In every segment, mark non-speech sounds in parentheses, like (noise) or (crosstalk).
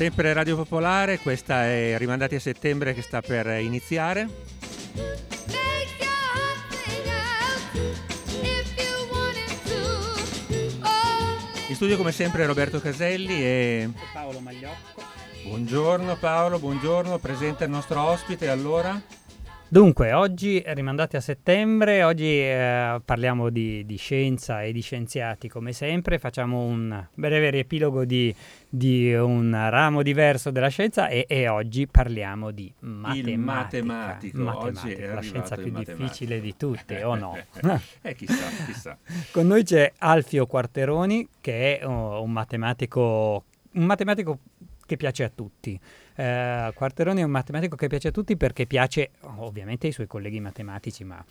Sempre Radio Popolare, questa è Rimandati a settembre che sta per iniziare. In studio come sempre Roberto Caselli e Paolo Magliocco. Buongiorno Paolo, buongiorno, presenta il nostro ospite allora. Dunque, oggi rimandati a settembre, oggi eh, parliamo di, di, scienza e di scienziati come sempre, facciamo un breve riepilogo di, di un ramo diverso della scienza e, e, oggi parliamo di matematica. Il matematico, matematica, la scienza più difficile di tutte, o no? (laughs) eh, chissà, chissà. Con noi c'è Alfio Quarteroni che è uh, un matematico, un matematico che piace a tutti. Eh, Quarteroni è un matematico che piace a tutti perché piace ovviamente ai suoi colleghi matematici, ma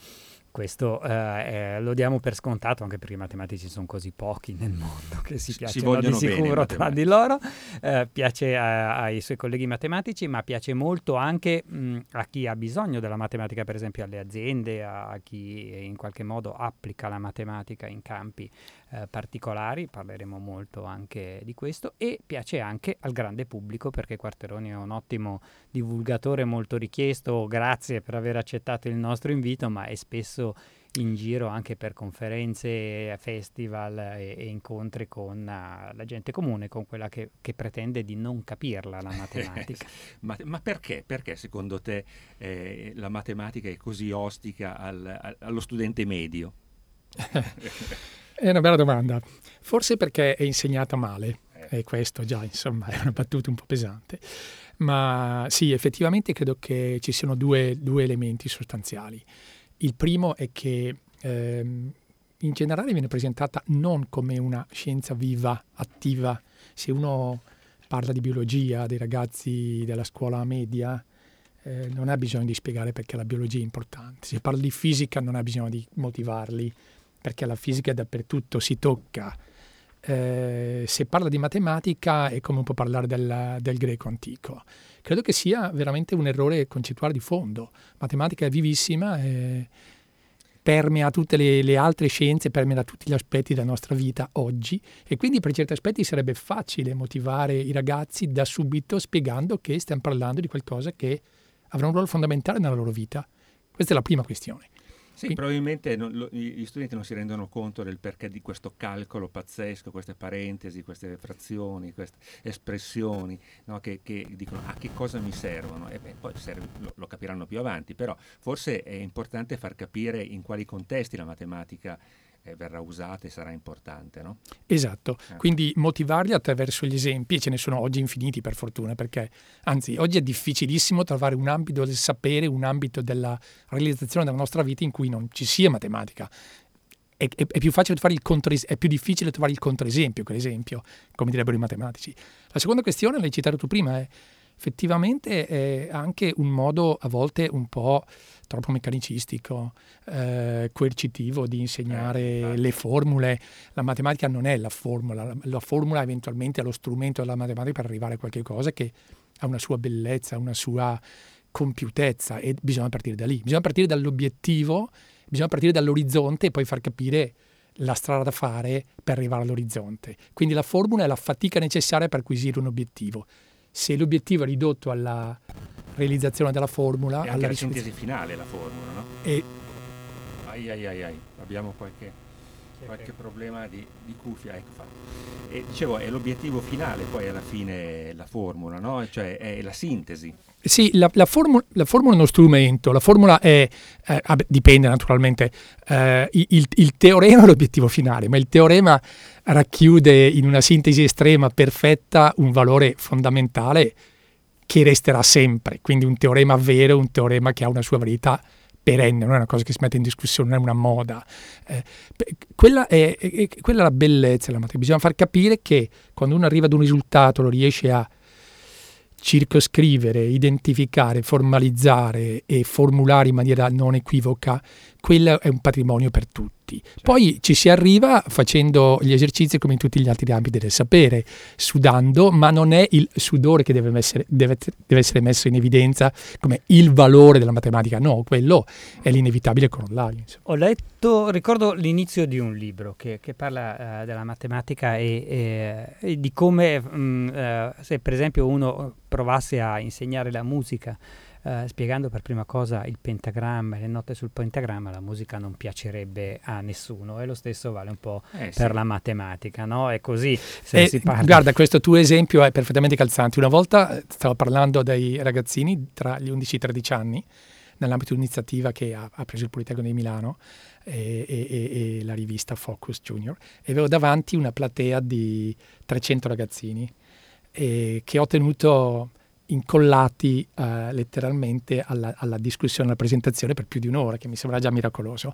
questo eh, eh, lo diamo per scontato anche perché i matematici sono così pochi nel mondo che si piacciono si di sicuro tra di loro. Eh, piace a, ai suoi colleghi matematici, ma piace molto anche mh, a chi ha bisogno della matematica, per esempio alle aziende, a, a chi in qualche modo applica la matematica in campi eh, particolari, parleremo molto anche di questo, e piace anche al grande pubblico perché Quarteroni è un ottimo divulgatore molto richiesto, grazie per aver accettato il nostro invito, ma è spesso in giro anche per conferenze, festival e, e incontri con uh, la gente comune, con quella che, che, pretende di non capirla la (laughs) matematica. ma, ma, perché? Perché secondo te eh, la matematica è così ostica al, al, allo studente medio? (laughs) È una bella domanda. Forse perché è insegnata male, e questo già insomma è una battuta un po' pesante. Ma sì, effettivamente credo che ci siano due, due elementi sostanziali. Il primo è che ehm, in generale viene presentata non come una scienza viva, attiva. Se uno parla di biologia dei ragazzi della scuola media, eh, non ha bisogno di spiegare perché la biologia è importante. Se parla di fisica non ha bisogno di motivarli perché la fisica è dappertutto, si tocca. Eh, se parla di matematica è come un po' parlare del, del, greco antico. Credo che sia veramente un errore concettuale di fondo. Matematica è vivissima, e permea tutte le, le, altre scienze, permea tutti gli aspetti della nostra vita oggi e quindi per certi aspetti sarebbe facile motivare i ragazzi da subito spiegando che stiamo parlando di qualcosa che avrà un ruolo fondamentale nella loro vita. Questa è la prima questione. Sì, probabilmente non, lo, gli studenti non si rendono conto del perché di questo calcolo pazzesco, queste parentesi, queste frazioni, queste espressioni, no, che, che, dicono a ah, che cosa mi servono. E beh, poi serve, lo, lo, capiranno più avanti, però forse è importante far capire in quali contesti la matematica verrà usata e sarà importante. No? Esatto, eh. quindi motivarli attraverso gli esempi, e ce ne sono oggi infiniti per fortuna, perché anzi oggi è difficilissimo trovare un ambito del sapere, un ambito della realizzazione della nostra vita in cui non ci sia matematica. È, è, è più, contra, è più difficile trovare il controesempio che l'esempio, come direbbero i matematici. La seconda questione, l'hai citato tu prima, è effettivamente è anche un modo a volte un po' troppo meccanicistico, eh, coercitivo di insegnare eh, le formule. La matematica non è la formula, la, la formula eventualmente è lo strumento della matematica per arrivare a qualche cosa che ha una sua bellezza, una sua compiutezza e bisogna partire da lì, bisogna partire dall'obiettivo, bisogna partire dall'orizzonte e poi far capire la strada da fare per arrivare all'orizzonte. Quindi la formula è la fatica necessaria per acquisire un obiettivo se l'obiettivo è ridotto alla realizzazione della formula... E alla la sintesi finale la formula, no? E... Ai ai ai ai, abbiamo qualche, qualche problema di, di cuffia, ecco fatto. E dicevo, è l'obiettivo finale poi alla fine la formula, no? Cioè è la sintesi. Sì, la, la, formula, la, formula, è uno strumento, la formula è, eh, dipende naturalmente, eh, il, il, teorema è l'obiettivo finale, ma il teorema racchiude in una sintesi estrema perfetta un valore fondamentale che resterà sempre, quindi un teorema vero, un teorema che ha una sua verità perenne, non è una cosa che si mette in discussione, non è una moda. Eh, quella, è, è, quella, è, la bellezza della matematica, bisogna far capire che quando uno arriva ad un risultato lo riesce a circoscrivere, identificare, formalizzare e formulare in maniera non equivoca, quello è un patrimonio per tutti. Certo. Poi ci si arriva facendo gli esercizi come in tutti gli altri ambiti del sapere, sudando, ma non è il sudore che deve essere, deve, deve essere messo in evidenza come il valore della matematica, no, quello è l'inevitabile corollario. Ho letto, ricordo l'inizio di un libro che, che parla uh, della matematica e, e, e, di come mh, mm, uh, se per esempio uno provasse a insegnare la musica eh, spiegando per prima cosa il pentagramma e le note sul pentagramma, la musica non piacerebbe a nessuno e lo stesso vale un po' eh, per sì. la matematica, no? È così. Se eh, Guarda, questo tuo esempio è perfettamente calzante. Una volta eh, stavo parlando dei ragazzini tra gli 11 e i 13 anni nell'ambito di un'iniziativa che ha, ha, preso il Politecnico di Milano e, e, e, la rivista Focus Junior e avevo davanti una platea di 300 ragazzini che ho tenuto incollati eh, letteralmente alla, alla, discussione, alla presentazione per più di un'ora, che mi sembra già miracoloso.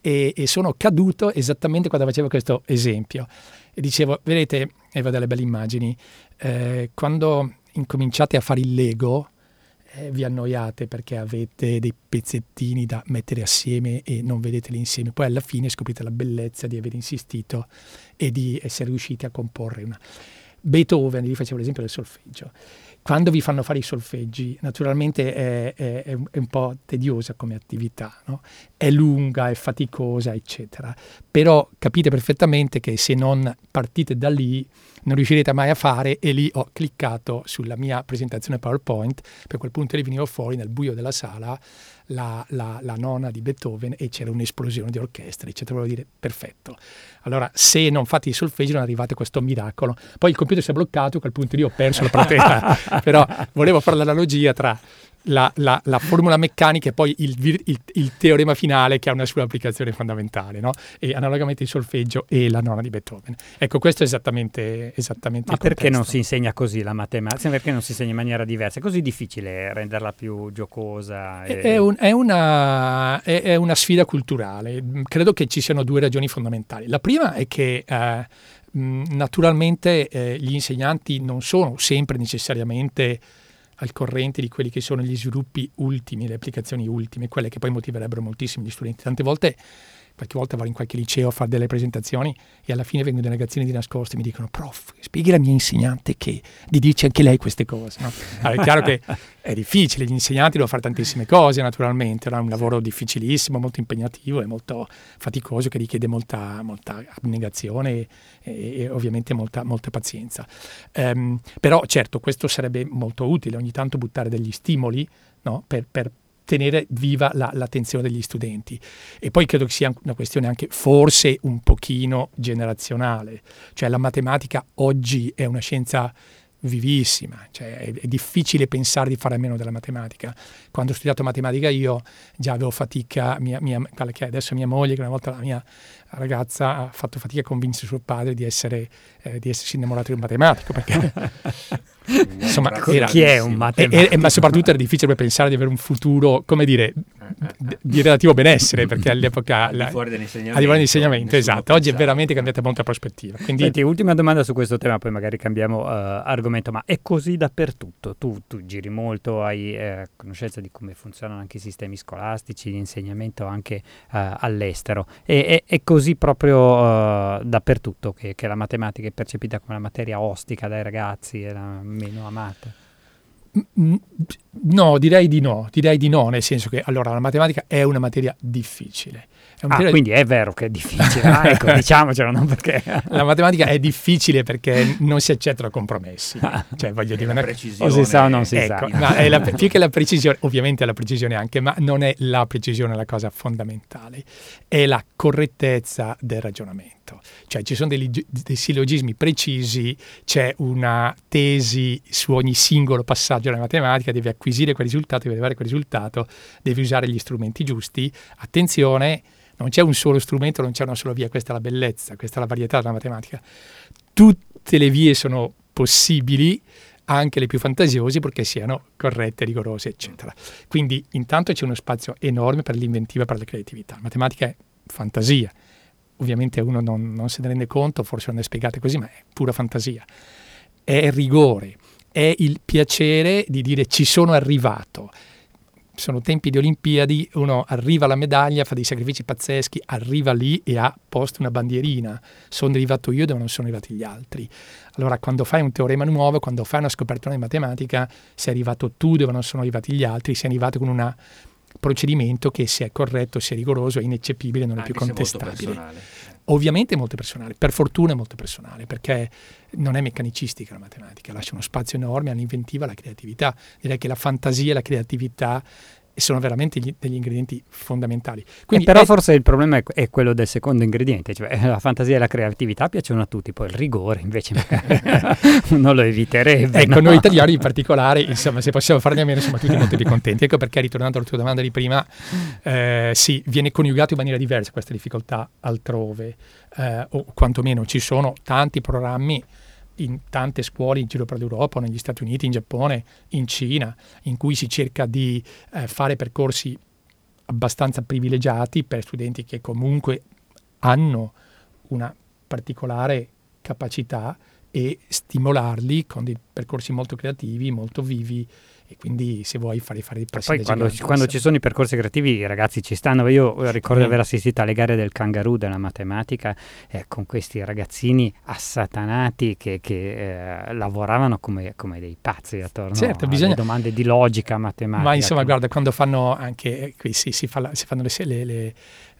E, e, sono caduto esattamente quando facevo questo esempio. E dicevo, vedete, e vedo delle belle immagini, eh, quando incominciate a fare il Lego, eh, vi annoiate perché avete dei pezzettini da mettere assieme e non vedeteli insieme. Poi alla fine scoprite la bellezza di aver insistito e di essere riusciti a comporre una... Beethoven, vi facevo l'esempio del solfeggio quando vi fanno fare i solfeggi, naturalmente è, è, è un po' tediosa come attività, no? è lunga, è faticosa, eccetera. Però capite perfettamente che se non partite da lì non riuscirete mai a fare e lì ho cliccato sulla mia presentazione PowerPoint, per quel punto lì venivo fuori nel buio della sala la, la, la, nona di Beethoven e c'era un'esplosione di orchestra, eccetera. Volevo dire, perfetto. Allora, se non fate i solfeggi non arrivate a questo miracolo. Poi il computer si è bloccato, a quel punto lì ho perso la platea. (laughs) Però volevo fare l'analogia tra la, la, la, formula meccanica e poi il, il, il, teorema finale che ha una sua applicazione fondamentale, no? e analogamente il solfeggio e la nona di Beethoven. Ecco, questo è esattamente, esattamente Ma perché non si insegna così la matematica? Perché non si insegna in maniera diversa? È così difficile renderla più giocosa? E... È, un, è, una, è, è, una, sfida culturale. Credo che ci siano due ragioni fondamentali. La prima è che... Eh, naturalmente eh, gli insegnanti non sono sempre necessariamente al corrente di quelli che sono gli sviluppi ultimi, le applicazioni ultime, quelle che poi motiverebbero moltissimo gli studenti. Tante volte qualche volta vado in qualche liceo a fare delle presentazioni e alla fine vengono dei ragazzini di nascosto e mi dicono prof, spieghi alla mia insegnante che di dirci anche lei queste cose. No? Allora, è chiaro che è difficile, gli insegnanti devono fare tantissime cose naturalmente, è un lavoro difficilissimo, molto impegnativo e molto faticoso che richiede molta, molta abnegazione e, e, e ovviamente molta, molta pazienza. Um, però certo questo sarebbe molto utile, ogni tanto buttare degli stimoli no? per, per tenere viva la, l'attenzione degli studenti. E poi credo che sia una questione anche forse un pochino generazionale, cioè la matematica oggi è una scienza vivissima, cioè è, è, difficile pensare di fare a meno della matematica. Quando ho studiato matematica io già avevo fatica, mia, mia, che adesso mia moglie, che una volta la mia ragazza ha fatto fatica a convincere suo padre di, essere, eh, di essersi innamorato di un matematico, perché (laughs) insomma era, chi è un matematico? E, e, ma soprattutto era difficile pensare di avere un futuro, come dire, di relativo benessere, perché all'epoca... al di fuori dell'insegnamento. Al di fuori dell'insegnamento, esatto. Oggi è veramente cambiata molta prospettiva. Quindi... Senti, ultima domanda su questo tema, poi magari cambiamo uh, argomento, ma è così dappertutto? Tu, tu giri molto, hai eh, conoscenza di come funzionano anche i sistemi scolastici, l'insegnamento anche uh, all'estero. E, è, è, così proprio uh, dappertutto che, che, la matematica è percepita come una materia ostica dai ragazzi e la meno amata? No, direi di no, direi di no, nel senso che allora la matematica è una materia difficile. È ah, quindi è vero che è difficile, ah, ecco, (laughs) diciamocelo, non perché... la matematica è difficile perché non si accettano compromessi, cioè voglio dire... La precisione... O si sa o non si ecco, sa. Ma è la, (laughs) più che la precisione, ovviamente è la precisione anche, ma non è la precisione la cosa fondamentale, è la correttezza del ragionamento detto, cioè ci sono dei, dei sillogismi precisi, c'è una tesi su ogni singolo passaggio della matematica, devi acquisire quel risultato, devi avere quel risultato, devi usare gli strumenti giusti. Attenzione, non c'è un solo strumento, non c'è una sola via, questa è la bellezza, questa è la varietà della matematica. Tutte le vie sono possibili, anche le più fantasiose, perché siano corrette, rigorose, eccetera. Quindi intanto c'è uno spazio enorme per l'inventiva per la creatività. La matematica è fantasia, ovviamente uno non, non, se ne rende conto, forse non è spiegato così, ma è pura fantasia. È rigore, è il piacere di dire ci sono arrivato. sono tempi di Olimpiadi, uno arriva alla medaglia, fa dei sacrifici pazzeschi, arriva lì e ha posto una bandierina. Sono arrivato io dove non sono arrivati gli altri. Allora, quando fai un teorema nuovo, quando fai una scoperta di matematica, sei arrivato tu dove non sono arrivati gli altri, sei arrivato con un procedimento che se è corretto, se è rigoroso, è ineccepibile, non Anche è più contestabile. Molto Ovviamente è molto personale, per fortuna è molto personale, perché non è meccanicistica la matematica, lascia uno spazio enorme all'inventiva, alla creatività. Direi che la fantasia e la creatività sono veramente gli, degli ingredienti fondamentali. Quindi però è... forse il problema è, è, quello del secondo ingrediente, cioè la fantasia e la creatività piacciono a tutti, poi il rigore invece (laughs) non lo eviterebbe. Ecco, no? noi italiani in particolare, insomma, se possiamo farne a meno, siamo tutti molto più contenti. Ecco perché, ritornando alla tua domanda di prima, eh, sì, viene coniugato in maniera diversa questa difficoltà altrove, eh, o quantomeno ci sono tanti programmi in tante scuole in giro per l'Europa, negli Stati Uniti, in Giappone, in Cina, in cui si cerca di eh, fare percorsi abbastanza privilegiati per studenti che comunque hanno una particolare capacità e stimolarli con dei percorsi molto creativi, molto vivi e quindi se vuoi fare, fare dei passi poi quando, quando, ci sono i percorsi creativi i ragazzi ci stanno. Io ricordo di aver assistito alle gare del kangaroo della matematica eh, con questi ragazzini assatanati che, che eh, lavoravano come, come, dei pazzi attorno certo, bisogna... alle domande di logica matematica ma insomma guarda quando fanno anche eh, qui si, si, fa si fanno le, le, le,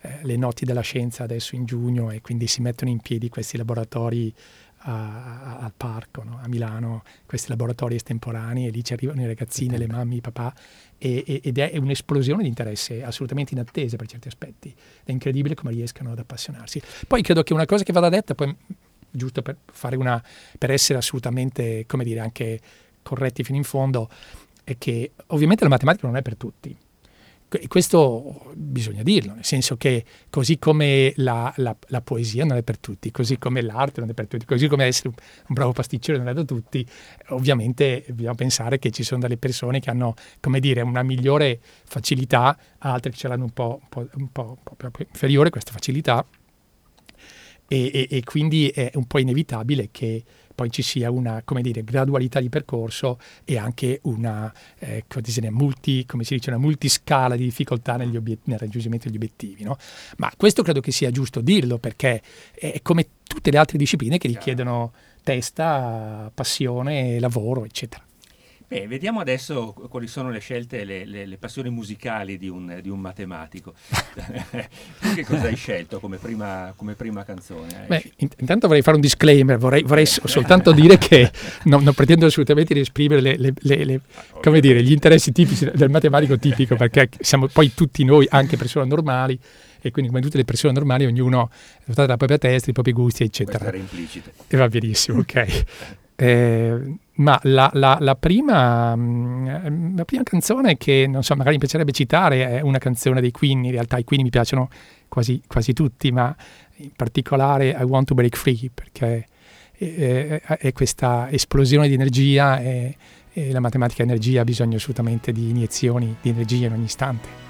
eh, le noti della scienza adesso in giugno e quindi si mettono in piedi questi laboratori a, al parco, no? a Milano, questi laboratori estemporanei e lì ci arrivano i ragazzini, le mamme, i papà e, e, ed è un'esplosione di interesse assolutamente inattesa per certi aspetti. È incredibile come riescano ad appassionarsi. Poi credo che una cosa che vada detta, poi, giusto per, fare una, per essere assolutamente, come dire, anche corretti fino in fondo, è che ovviamente la matematica non è per tutti questo bisogna dirlo, nel senso che così come la, la, la, poesia non è per tutti, così come l'arte non è per tutti, così come essere un, bravo pasticcere non è da tutti, ovviamente bisogna pensare che ci sono delle persone che hanno, come dire, una migliore facilità, altre che ce l'hanno un po', un po', un po', un po inferiore questa facilità. E, e, e quindi è un po' inevitabile che poi ci sia una dire, gradualità di percorso e anche una, eh, multi, come si dice, una multiscala di difficoltà obiet- nel raggiungimento degli obiettivi. No? Ma questo credo che sia giusto dirlo perché è come tutte le altre discipline che richiedono testa, passione, lavoro, eccetera. Beh, vediamo adesso quali sono le scelte, le, le, le passioni musicali di un, di un matematico. (laughs) che cosa hai scelto come prima, come prima canzone? Beh, intanto vorrei fare un disclaimer, vorrei, vorrei soltanto dire che non, non, pretendo assolutamente di esprimere le, ah, dire, gli interessi tipici del matematico tipico, perché siamo poi tutti noi anche persone normali e quindi come tutte le persone normali ognuno è dotato della propria testa, dei propri gusti, eccetera. Questo era implicito. E va benissimo, ok. (laughs) Eh, ma la, la, la, prima, mm, la, prima, canzone che non so, magari mi piacerebbe citare è una canzone dei Queen. In realtà i Queen mi piacciono quasi, quasi tutti, ma in particolare I Want to Break Free perché è, è, è questa esplosione di energia e, e la matematica energia ha bisogno assolutamente di iniezioni di energia in ogni istante.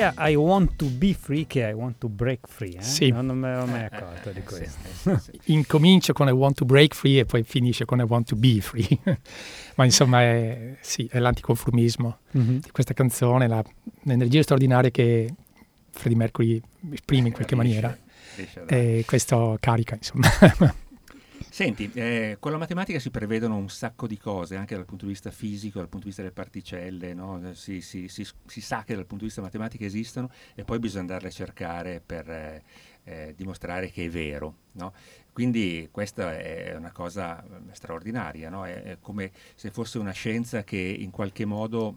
Sia I want to be free che I want to break free. Eh? Sì. Non, non me l'ho mai accorto di questo. (laughs) Incomincia con I want to break free e poi finisce con I want to be free. (laughs) Ma insomma è, sì, è l'anticonformismo mm-hmm. di questa canzone, la, l'energia straordinaria che Freddie Mercury esprime in qualche riesce, maniera. Riesce e questo carica, insomma. (laughs) Senti, eh, con la matematica si prevedono un sacco di cose, anche dal punto di vista fisico, dal punto di vista delle particelle, no? si, si, si, si, sa che dal punto di vista matematico esistono e poi bisogna andarle a cercare per eh, eh, dimostrare che è vero. No? Quindi questa è una cosa eh, straordinaria, no? è, è, come se fosse una scienza che in qualche modo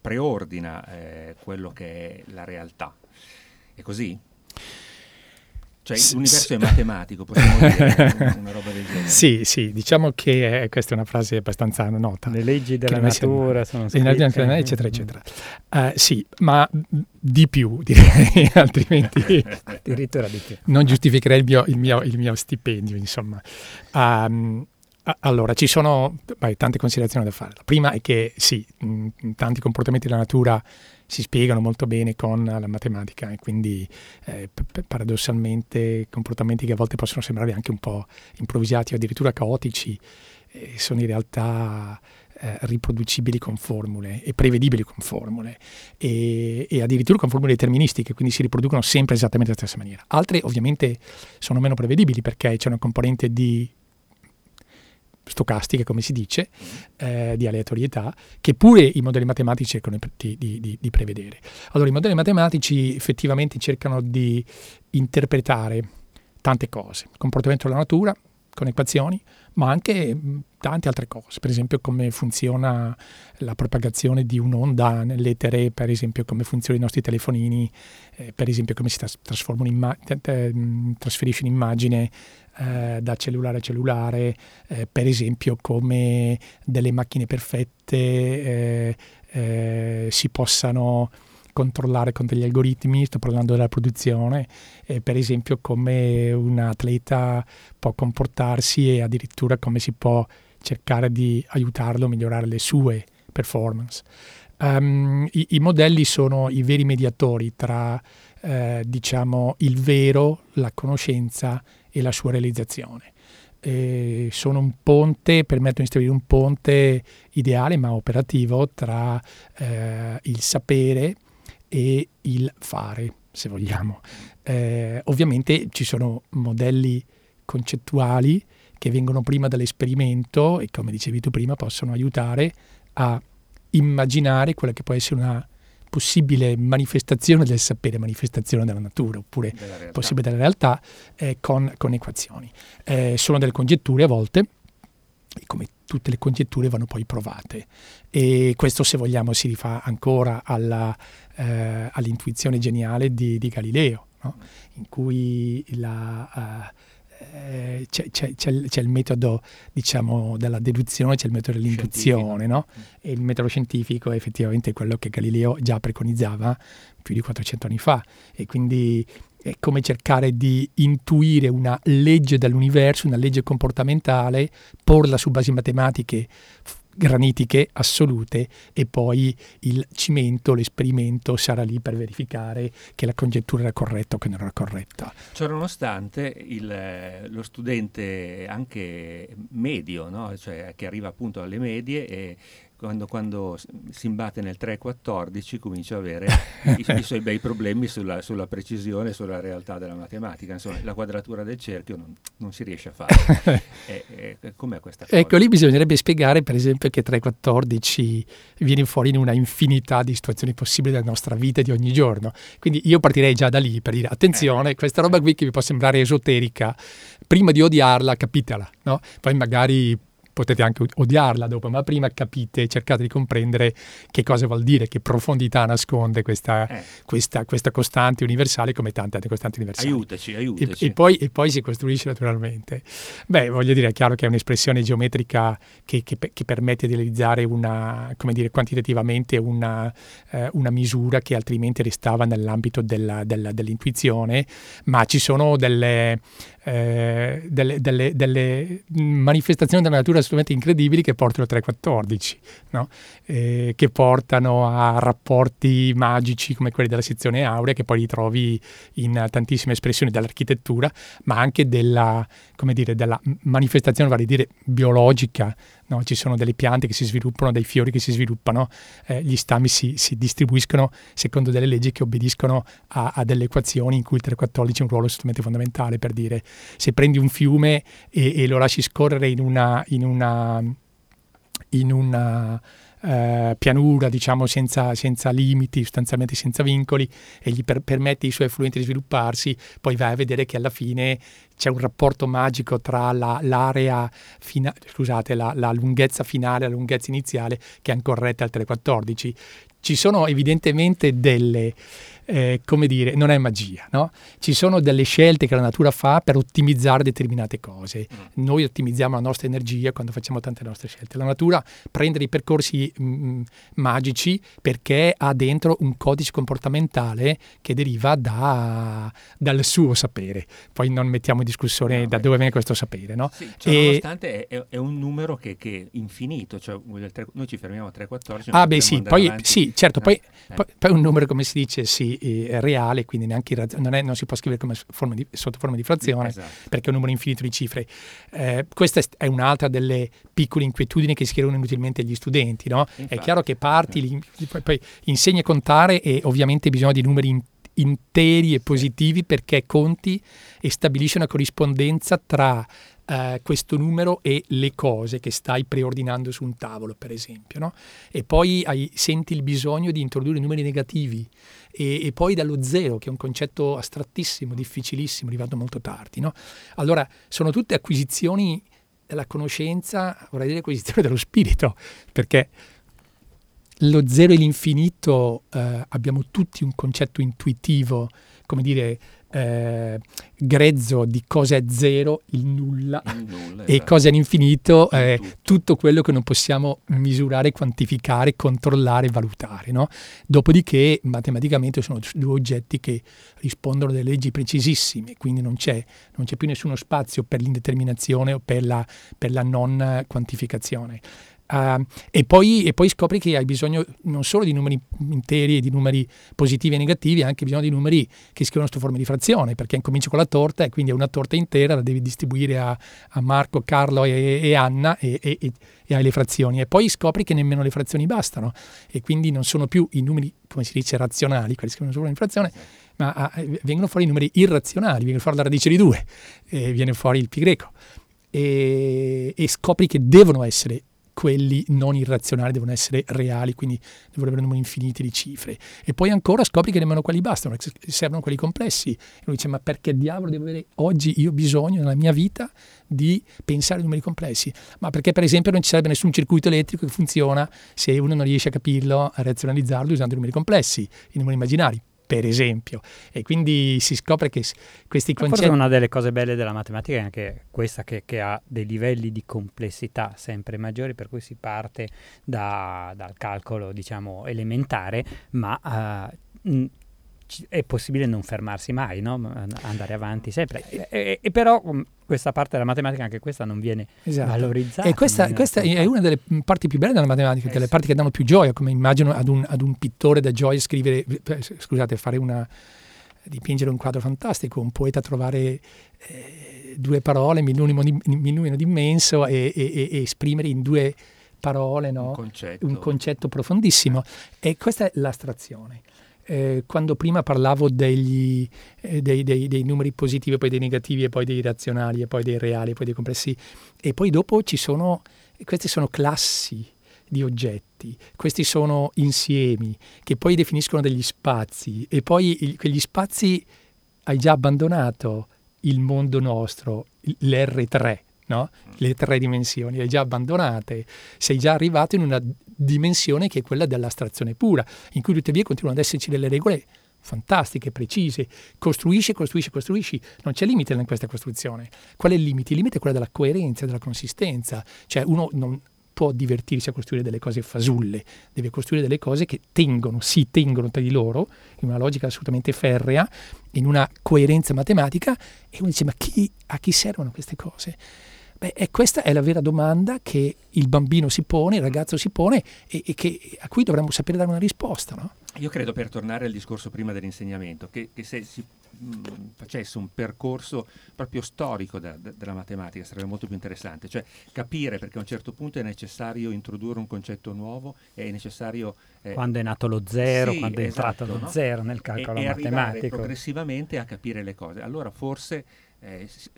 preordina eh, quello che è la realtà. È così? Cioè l'universo è matematico, possiamo dire (laughs) una roba del genere. Sì, sì, diciamo che è, questa è una frase abbastanza nota. Le leggi della natura sono scritte. Le leggi della eccetera, eccetera. Uh, sì, ma di più, (laughs) direi, altrimenti addirittura di più. non giustificherei il mio, il mio, il mio stipendio, insomma. Um, allora, ci sono beh, tante considerazioni da fare. La prima è che sì, mh, tanti comportamenti della natura si spiegano molto bene con la matematica e quindi eh, paradossalmente comportamenti che a volte possono sembrare anche un po' improvvisati o addirittura caotici eh, sono in realtà eh, riproducibili con formule e prevedibili con formule e, e, addirittura con formule deterministiche, quindi si riproducono sempre esattamente alla stessa maniera. Altre ovviamente sono meno prevedibili perché c'è una componente di stocastiche, come si dice, eh, di aleatorietà, che pure i modelli matematici cercano di, di, di, prevedere. Allora, i modelli matematici effettivamente cercano di interpretare tante cose, il comportamento della natura con equazioni, ma anche tante altre cose, per esempio come funziona la propagazione di un'onda nell'etere, per esempio come funzionano i nostri telefonini, eh, per esempio come si imma- trasferisce un'immagine eh, da cellulare a cellulare, eh, per esempio come delle macchine perfette eh, eh, si possano controllare con degli algoritmi, sto parlando della produzione, eh, per esempio come un atleta può comportarsi e addirittura come si può cercare di aiutarlo a migliorare le sue performance. Um, i, i, modelli sono i veri mediatori tra eh, diciamo, il vero, la conoscenza e la sua realizzazione. E sono un ponte, permettono di stabilire un ponte ideale ma operativo tra eh, il sapere e il fare, se vogliamo. Eh, ovviamente ci sono modelli concettuali che vengono prima dall'esperimento e come dicevi tu prima possono aiutare a immaginare quella che può essere una possibile manifestazione del sapere, manifestazione della natura, oppure della possibile della realtà, eh, con, con, equazioni. Eh, sono delle congetture a volte, come tutte le congetture vanno poi provate. E questo, se vogliamo, si rifà ancora alla, eh, all'intuizione geniale di, di Galileo, no? in cui la... Uh, eh, c'è, c'è, c'è, il, c'è, il metodo diciamo, della deduzione, c'è il metodo dell'induzione, no? e il metodo scientifico è effettivamente quello che Galileo già preconizzava più di 400 anni fa e quindi è come cercare di intuire una legge dell'universo, una legge comportamentale, porla su basi matematiche granitiche assolute e poi il cimento, l'esperimento sarà lì per verificare che la congettura era corretta o che non era corretta. Ciononostante il, lo studente anche medio, no? cioè che arriva appunto alle medie e quando, quando, si imbatte nel 3-14 comincia a avere (laughs) i, i, suoi bei problemi sulla, sulla, precisione, sulla realtà della matematica. Insomma, la quadratura del cerchio non, non si riesce a fare. (laughs) e, e, com'è questa cosa? Ecco, lì bisognerebbe spiegare, per esempio, che 3-14 viene fuori in una infinità di situazioni possibili della nostra vita di ogni giorno. Quindi io partirei già da lì per dire, attenzione, eh. questa roba qui che vi può sembrare esoterica, prima di odiarla, capitela, no? Poi magari potete anche odiarla dopo, ma prima capite, cercate di comprendere che cosa vuol dire, che profondità nasconde questa, eh. questa, questa costante universale come tante altre costanti universali. Aiutaci, aiutaci. E, e, poi, e, poi, si costruisce naturalmente. Beh, voglio dire, è chiaro che è un'espressione geometrica che, che, che permette di realizzare una, come dire, quantitativamente una, eh, una misura che altrimenti restava nell'ambito della, della, dell'intuizione, ma ci sono delle, eh, delle, delle, delle, manifestazioni della natura assolutamente incredibili che portano a 314, no? eh, che portano a rapporti magici come quelli della sezione aurea, che poi li trovi in tantissime espressioni dell'architettura, ma anche della, dire, della manifestazione, vale dire, biologica No? Ci sono delle piante che si sviluppano, dei fiori che si sviluppano, eh, gli stami si, si, distribuiscono secondo delle leggi che obbediscono a, a, delle equazioni in cui il 314 è un ruolo assolutamente fondamentale per dire se prendi un fiume e, e lo lasci scorrere in una, in una, in una eh, pianura, diciamo, senza, senza, limiti, sostanzialmente senza vincoli, e gli per, permette ai suoi effluenti di svilupparsi, poi vai a vedere che alla fine c'è un rapporto magico tra la, l'area, fina, scusate, la, la, lunghezza finale e la lunghezza iniziale che è ancora retta al 314. Ci sono evidentemente delle eh, come dire, non è magia, no? Ci sono delle scelte che la natura fa per ottimizzare determinate cose. Mm. Noi ottimizziamo la nostra energia quando facciamo tante nostre scelte. La natura prende dei percorsi mh, mm, mm, magici perché ha dentro un codice comportamentale che deriva da, dal suo sapere. Poi non mettiamo in discussione no, da beh. dove viene questo sapere, no? Sì, cioè, e... nonostante è, è, un numero che, che è infinito, cioè noi ci fermiamo a 3,14. Ah beh sì, poi, sì, certo, eh, poi, eh. poi, poi un numero come si dice, sì, eh, reale, quindi neanche razz- non, è, non, si può scrivere forma di, sotto forma di frazione esatto. perché è un numero infinito di cifre. Eh, questa è un'altra delle piccole inquietudini che si creano inutilmente agli studenti. No? È chiaro che parti, li, poi, insegni a contare e ovviamente bisogna di numeri in, interi e positivi perché conti e stabilisce una corrispondenza tra Uh, questo numero e le cose che stai preordinando su un tavolo, per esempio. No? E poi hai, senti il bisogno di introdurre numeri negativi e, e, poi dallo zero, che è un concetto astrattissimo, difficilissimo, arrivato molto tardi. No? Allora, sono tutte acquisizioni della conoscenza, vorrei dire acquisizione dello spirito, perché lo zero e l'infinito eh, abbiamo tutti un concetto intuitivo, come dire, eh, grezzo di cosa è zero, il nulla, il nulla (laughs) e esatto. cosa è l'infinito, eh, tutto. tutto. quello che non possiamo misurare, quantificare, controllare, valutare. No? Dopodiché matematicamente sono due oggetti che rispondono a delle leggi precisissime, quindi non c'è, non c'è più nessuno spazio per l'indeterminazione o per la, per la non quantificazione. Uh, e, poi, e, poi, scopri che hai bisogno non solo di numeri interi e di numeri positivi e negativi, anche bisogno di numeri che scrivono sotto forma di frazione, perché incominci con la torta e quindi è una torta intera, la devi distribuire a, a Marco, Carlo e, e Anna e, e, hai le frazioni. E poi scopri che nemmeno le frazioni bastano e quindi non sono più i numeri, come si dice, razionali, quelli che scrivono sopra in frazione, ma ah, vengono fuori i numeri irrazionali, viene fuori la radice di 2, viene fuori il pi greco. e scopri che devono essere quelli non irrazionali devono essere reali, quindi devono avere numeri infiniti di cifre. E poi ancora scopri che nemmeno quelli bastano, che servono quelli complessi. E lui dice, ma perché diavolo devo avere oggi io bisogno nella mia vita di pensare a numeri complessi? Ma perché per esempio non ci sarebbe nessun circuito elettrico che funziona se uno non riesce a capirlo, a razionalizzarlo usando i numeri complessi, i numeri immaginari per esempio. E quindi si scopre che questi concetti... Forse una delle cose belle della matematica è anche questa che, che ha dei livelli di complessità sempre maggiori, per cui si parte da, dal calcolo, diciamo, elementare, ma uh, è possibile non fermarsi mai, no? andare avanti sempre. E, e, e, però mm, questa parte della matematica, anche questa, non viene esatto. valorizzata. E questa, questa è una delle parti più belle della matematica, eh, delle parti che danno più gioia, come immagino ad un, ad un pittore da gioia scrivere, scusate, fare una dipingere un quadro fantastico, un poeta trovare eh, due parole, mi illumino, di immenso e, e, e, esprimere in due parole, no? un, concetto. un concetto profondissimo. E questa è l'astrazione. Eh, quando prima parlavo degli, eh, dei, dei, dei, numeri positivi, poi dei negativi, e poi dei razionali, e poi dei reali, e poi dei complessi, e poi dopo ci sono, queste sono classi di oggetti, questi sono insiemi che poi definiscono degli spazi, e poi il, quegli spazi hai già abbandonato il mondo nostro, l'R3, no? le tre dimensioni, le hai già abbandonate, sei già arrivato in una dimensione che è quella dell'astrazione pura, in cui tuttavia continuano ad esserci delle regole fantastiche, precise, costruisci, costruisci, costruisci, non c'è limite in questa costruzione. Qual è il limite? Il limite è quello della coerenza, della consistenza, cioè uno non può divertirsi a costruire delle cose fasulle, deve costruire delle cose che tengono, si tengono tra di loro, in una logica assolutamente ferrea, in una coerenza matematica, e uno dice ma chi, a chi servono queste cose? Beh, e questa è la vera domanda che il bambino si pone, il ragazzo si pone e, e che, a cui dovremmo sapere dare una risposta. No? Io credo, per tornare al discorso prima dell'insegnamento, che, che se si mh, facesse un percorso proprio storico da, da, della matematica sarebbe molto più interessante, cioè capire perché a un certo punto è necessario introdurre un concetto nuovo, è necessario... Eh, quando è nato lo zero, sì, quando è esatto, entrato lo no? zero nel calcolo e, matematico. E progressivamente a capire le cose. Allora forse eh, si,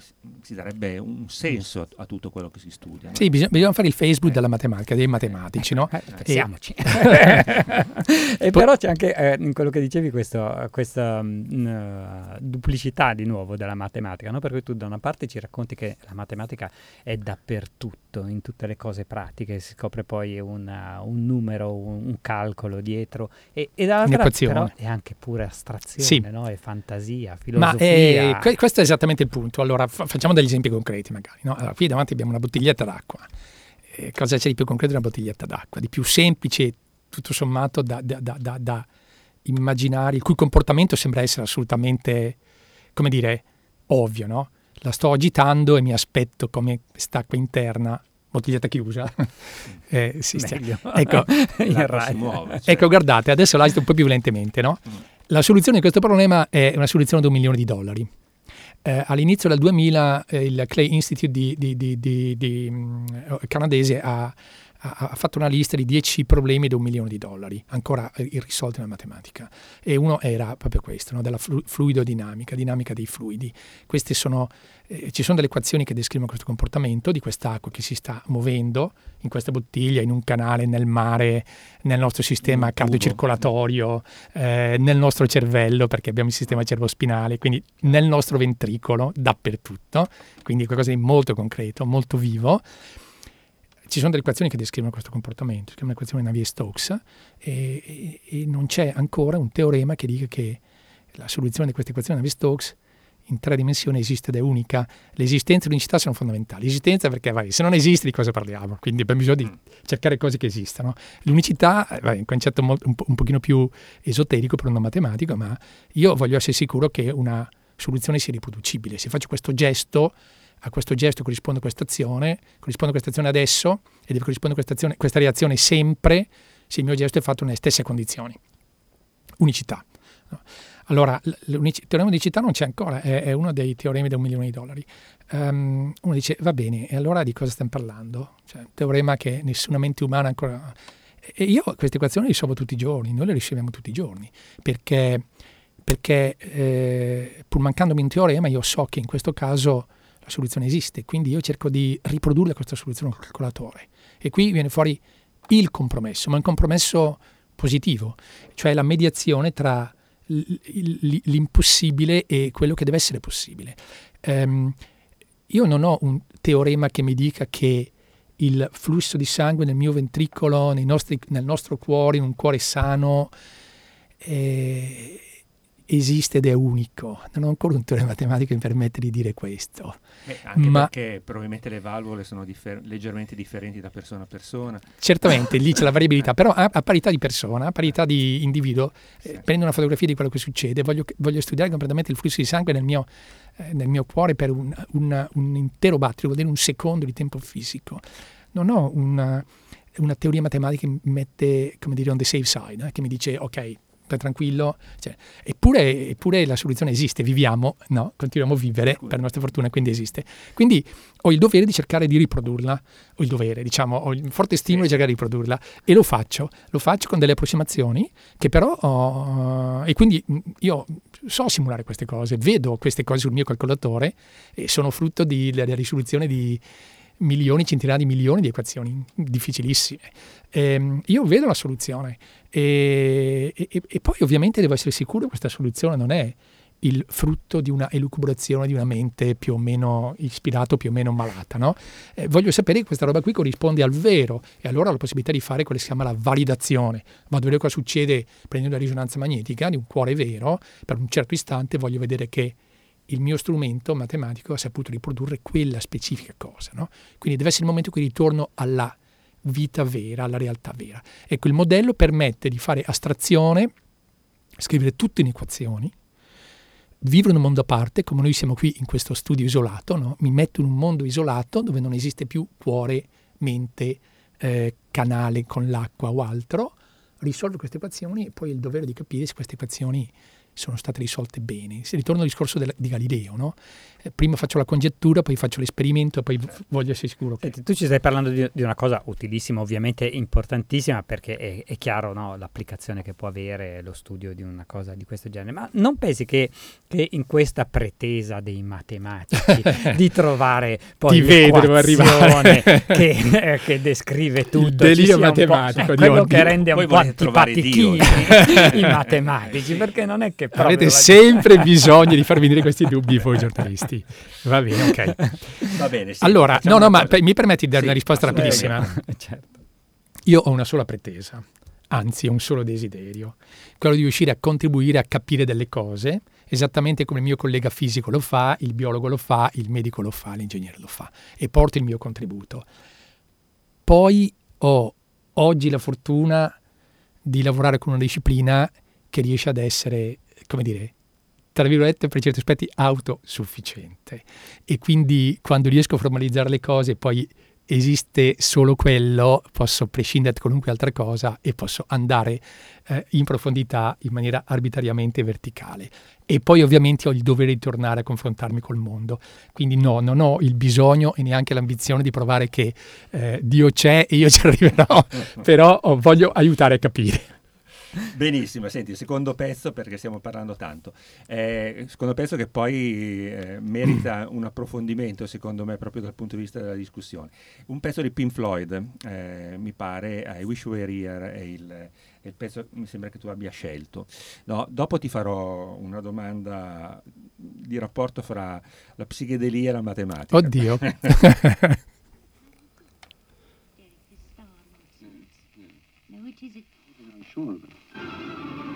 si, darebbe un senso a, a, tutto quello che si studia. No? Sì, bisogna, bisogna, fare il Facebook eh. della matematica, dei matematici, no? Eh, pensiamoci. (laughs) e però c'è anche eh, in quello che dicevi questo, questa mh, mm, duplicità di nuovo della matematica, no? Per tu da una parte ci racconti che la matematica è dappertutto, in tutte le cose pratiche, si scopre poi una, un numero, un, un, calcolo dietro e, e dall'altra però è anche pure astrazione, sì. no? È fantasia, filosofia. Ma eh, questo è esattamente il punto. Allora, fa- facciamo degli esempi concreti magari. No? Allora, qui davanti abbiamo una bottiglietta d'acqua. Eh, cosa c'è di più concreto di una bottiglietta d'acqua? Di più semplice, tutto sommato, da, da, da, da immaginare, il cui comportamento sembra essere assolutamente, come dire, ovvio, no? La sto agitando e mi aspetto come quest'acqua interna bottiglietta chiusa. (laughs) eh, sì, ecco, (laughs) muove, cioè. (laughs) ecco, guardate, adesso l'agito un po' più violentemente, no? Mm. La soluzione di questo problema è una soluzione di un milione di dollari. Eh, all'inizio del 2000 eh, il Clay Institute di, di, di, mm, canadese ha, ha, fatto una lista di 10 problemi da un milione di dollari, ancora irrisolti nella matematica. E uno era proprio questo, no? della flu- fluidodinamica, dinamica dei fluidi. Queste sono, eh, ci sono delle equazioni che descrivono questo comportamento di quest'acqua che si sta muovendo in questa bottiglia, in un canale, nel mare, nel nostro sistema cardiocircolatorio, eh, nel nostro cervello, perché abbiamo il sistema cervospinale, quindi nel nostro ventricolo, dappertutto, quindi qualcosa di molto concreto, molto vivo. Ci sono delle equazioni che descrivono questo comportamento, si chiamano equazioni Navier-Stokes, e, e, e non c'è ancora un teorema che dica che la soluzione di questa equazione Navier-Stokes in tre dimensioni esiste ed è unica. L'esistenza e l'unicità sono fondamentali. L'esistenza perché, vai, se non esiste di cosa parliamo? Quindi abbiamo bisogno di cercare cose che esistano. L'unicità è un concetto molto, un, po', un pochino più esoterico per un matematico, ma io voglio essere sicuro che una soluzione sia riproducibile. Se faccio questo gesto, a questo gesto corrisponde questa azione, corrisponde questa azione adesso e deve corrispondere questa, questa reazione sempre se il mio gesto è fatto nelle stesse condizioni. Unicità. Allora, il teorema di città non c'è ancora, è, è, uno dei teoremi da un milione di dollari. Um, uno dice, va bene, e allora di cosa stiamo parlando? Cioè, un teorema che nessuna mente umana ancora... E io queste equazioni le risolvo tutti i giorni, noi le risolviamo tutti i giorni, perché, perché eh, pur mancandomi un teorema io so che in questo caso la soluzione esiste, quindi io cerco di riprodurre questa soluzione col calcolatore. E qui viene fuori il compromesso, ma un compromesso positivo, cioè la mediazione tra l'impossibile e quello che deve essere possibile. Um, io non ho un teorema che mi dica che il flusso di sangue nel mio ventricolo, nostri, nel nostro cuore, in un cuore sano, eh, esiste ed è unico. Non ho ancora un teorema matematico che mi permette di dire questo. Eh, anche Ma, perché probabilmente le valvole sono differ- leggermente differenti da persona a persona. Certamente, lì c'è la variabilità, (laughs) però a, a, parità di persona, a parità di individuo, eh, sì. prendo una fotografia di quello che succede, voglio, voglio studiare completamente il flusso di sangue nel mio, eh, nel mio cuore per un, un, un, intero battito, vuol dire un secondo di tempo fisico. Non ho una, una teoria matematica che mi mette, come dire, on the safe side, eh, che mi dice, ok, stai tranquillo. Cioè, eppure, eppure, la soluzione esiste, viviamo, no? continuiamo a vivere per nostra fortuna, quindi esiste. Quindi ho il dovere di cercare di riprodurla, ho il dovere, diciamo, ho il forte stimolo di cercare di riprodurla e lo faccio, lo faccio con delle approssimazioni che però ho, e quindi io so simulare queste cose, vedo queste cose sul mio calcolatore e sono frutto della risoluzione di milioni, centinaia di milioni di equazioni difficilissime. E, io vedo la soluzione e, e, e, poi ovviamente devo essere sicuro che questa soluzione non è il frutto di una elucubrazione di una mente più o meno ispirata o più o meno malata. No? Eh, voglio sapere che questa roba qui corrisponde al vero e allora ho la possibilità di fare quello che si chiama la validazione. Vado a vedere cosa succede prendendo la risonanza magnetica di un cuore vero, per un certo istante voglio vedere che il mio strumento matematico ha saputo riprodurre quella specifica cosa. No? Quindi deve essere il momento in cui ritorno alla vita vera, alla realtà vera. Ecco, il modello permette di fare astrazione, scrivere tutto in equazioni, vivere in un mondo a parte, come noi siamo qui in questo studio isolato, no? mi metto in un mondo isolato dove non esiste più cuore, mente, eh, canale con l'acqua o altro, risolvo queste equazioni e poi ho il dovere di capire se queste equazioni sono state risolte bene. Se ritorno al discorso del, di Galileo, no? Eh, prima faccio la congettura, poi faccio l'esperimento e poi voglio essere sicuro. Che... Senti, tu ci stai parlando di, di, una cosa utilissima, ovviamente importantissima, perché è, è chiaro no, l'applicazione che può avere lo studio di una cosa di questo genere, ma non pensi che, che in questa pretesa dei matematici (laughs) di trovare poi l'equazione che, eh, che descrive tutto, il delirio matematico, di quello che rende un po' antipatichi i matematici, perché non è che che Avete sempre (laughs) bisogno di far venire questi dubbi voi giornalisti. Va bene, ok. (laughs) Va bene. Sì, allora, no, no, ma mi permetti di dare sì, una risposta rapidissima? (laughs) certo. Io ho una sola pretesa, anzi un solo desiderio, quello di riuscire a contribuire a capire delle cose, esattamente come il mio collega fisico lo fa, il biologo lo fa, il medico lo fa, l'ingegnere lo fa, e porto il mio contributo. Poi ho oggi la fortuna di lavorare con una disciplina che riesce ad essere come dire, tra virgolette, per certi aspetti autosufficiente. E quindi quando riesco a formalizzare le cose, poi esiste solo quello, posso prescindere da qualunque altra cosa e posso andare eh, in profondità in maniera arbitrariamente verticale. E poi ovviamente ho il dovere di tornare a confrontarmi col mondo. Quindi no, non ho il bisogno e neanche l'ambizione di provare che eh, Dio c'è e io ci (laughs) arriverò, (laughs) però voglio aiutare a capire. Benissimo, senti, il secondo pezzo perché stiamo parlando tanto. Eh, secondo pezzo che poi eh, merita un approfondimento, secondo me, proprio dal punto di vista della discussione. Un pezzo di Pink Floyd, eh, mi pare, I Wish You Were Here, è il, è il pezzo mi sembra che tu abbia scelto. No, dopo ti farò una domanda di rapporto fra la psichedelia e la matematica. Oddio. (laughs) (laughs) sure of it.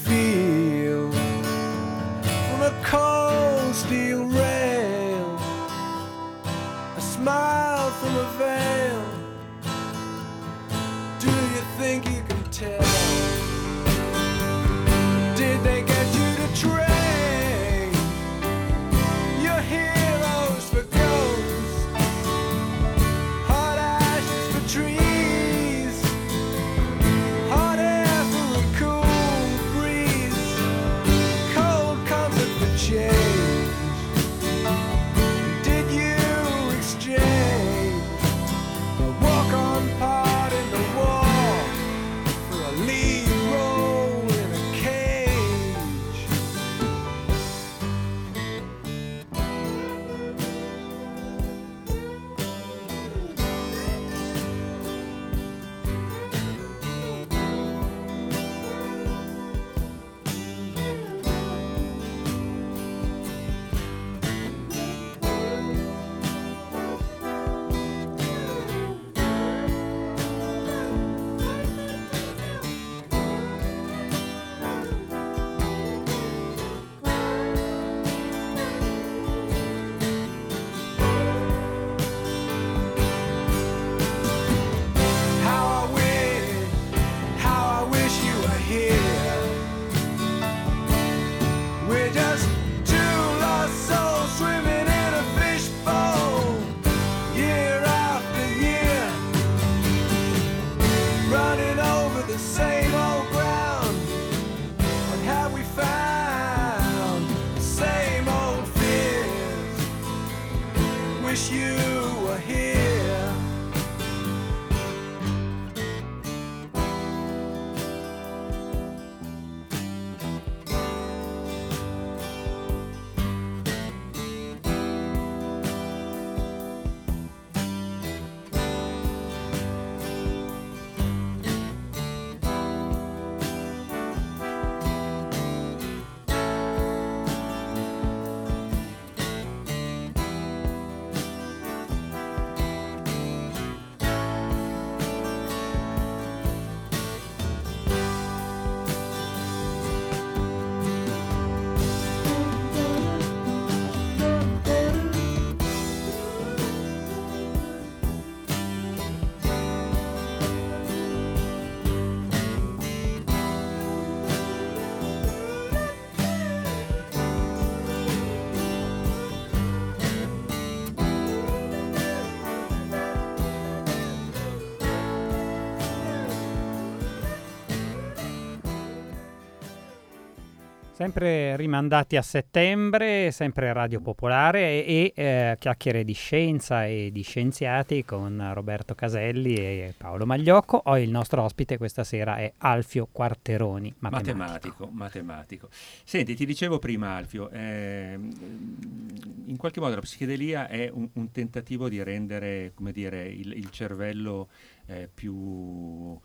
Sempre rimandati a settembre, sempre Radio Popolare e, e eh, chiacchiere di scienza e di scienziati con Roberto Caselli e Paolo Magliocco. Oggi il nostro ospite questa sera è Alfio Quarteroni, matematico. Matematico, matematico. Senti, ti dicevo prima Alfio, eh, in qualche modo la psichedelia è un, un tentativo di rendere, come dire, il, il cervello eh, più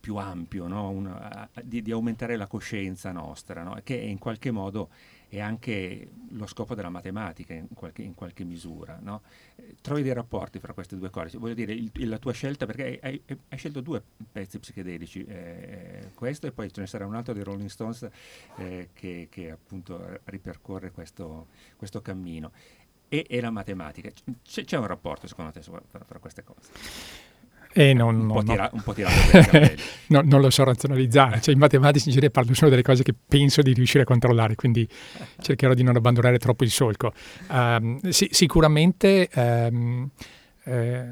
più ampio, no? Una, di, di, aumentare la coscienza nostra, no? che in qualche modo è anche lo scopo della matematica in qualche, in qualche misura. No? Eh, trovi dei rapporti fra queste due cose? Voglio dire, il, la tua scelta, perché hai, hai, hai scelto due pezzi psichedelici, eh, questo e poi ce ne sarà un altro dei Rolling Stones eh, che, che, appunto ripercorre questo, questo cammino. E, e, la matematica. C'è, c'è un rapporto secondo te fra, fra queste cose? Eh, non, un, no, po tira, no. un po' tirato (laughs) no, non lo so razionalizzare. Cioè, in matematica in genere parlo solo delle cose che penso di riuscire a controllare, quindi cercherò di non abbandonare troppo il solco. Um, sì, sicuramente um, eh,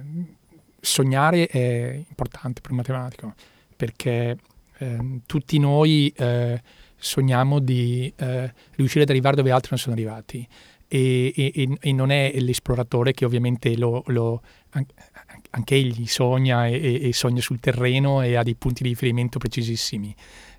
sognare è importante per un matematico, perché eh, tutti noi eh, sogniamo di eh, riuscire ad arrivare dove altri non sono arrivati. E, e, e, non è l'esploratore che ovviamente lo, lo, anche egli sogna e, e, sogna sul terreno e ha dei punti di riferimento precisissimi.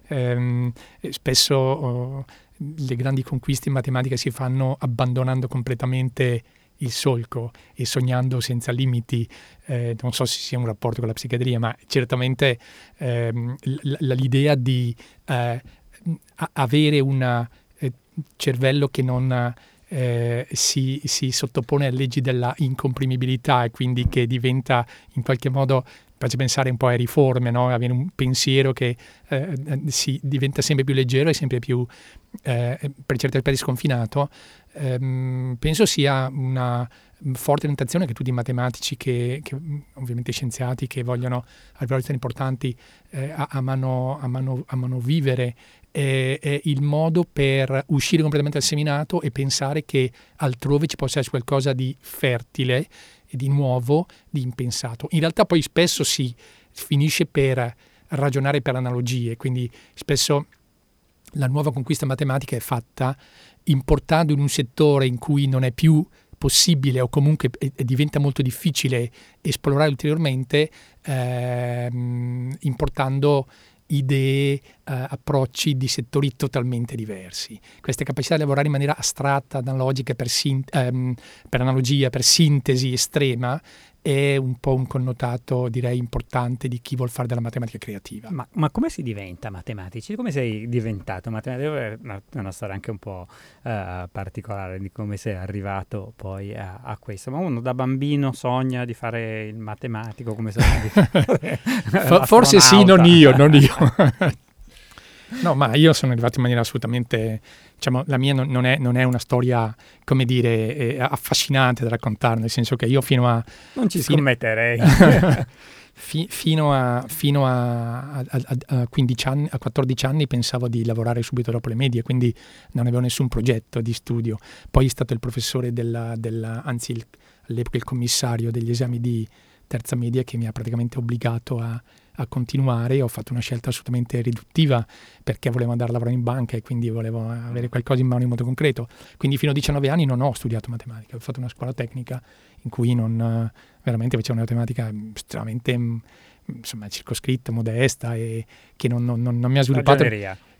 Ehm, spesso oh, le grandi conquiste in matematica si fanno abbandonando completamente il solco e sognando senza limiti. Eh, non so se sia un rapporto con la psichiatria, ma certamente ehm, l'idea di eh, avere un eh, cervello che non eh, si, si, sottopone a leggi della incomprimibilità e quindi che diventa in qualche modo faccio pensare un po' a riforme, no? avere un pensiero che eh, si diventa sempre più leggero e sempre più, eh, per certi aspetti, sconfinato, ehm, penso sia una forte tentazione che tutti i matematici, che, che ovviamente scienziati, che vogliono arrivare a importanti, eh, amano, amano, amano vivere è, è, il modo per uscire completamente dal seminato e pensare che altrove ci possa essere qualcosa di fertile di nuovo, di impensato. In realtà poi spesso si finisce per ragionare per analogie, quindi spesso la nuova conquista matematica è fatta importando in un settore in cui non è più possibile o comunque diventa molto difficile esplorare ulteriormente, ehm, importando idee, eh, approcci di settori totalmente diversi. Queste capacità di lavorare in maniera astratta, analogica, per, sin- ehm, per analogia, per sintesi estrema, è un po' un connotato, direi, importante di chi vuol fare della matematica creativa. Ma, ma come si diventa matematici? Come sei diventato matematico? È una, una storia anche un po' uh, particolare di come sei arrivato poi a, a, questo. Ma uno da bambino sogna di fare il matematico, come sogna di (laughs) fare Forse sì, non io, non io. (laughs) No, ma io sono arrivato in maniera assolutamente, diciamo, la mia non, non, è, non è, una storia, come dire, eh, affascinante da raccontare, nel senso che io fino a... Non ci scommetterei. (laughs) fi, fino, a, fino a, a, a, 15 anni, a 14 anni pensavo di lavorare subito dopo le medie, quindi non avevo nessun progetto di studio. Poi è stato il professore della, della anzi il, all'epoca il commissario degli esami di terza media che mi ha praticamente obbligato a a continuare. Ho fatto una scelta assolutamente riduttiva perché volevo andare a lavorare in banca e quindi volevo avere qualcosa in mano in modo concreto. Quindi fino a 19 anni non ho studiato matematica, ho fatto una scuola tecnica in cui non veramente facevo una matematica estremamente insomma, circoscritta, modesta e che non, non, non mi ha sviluppato...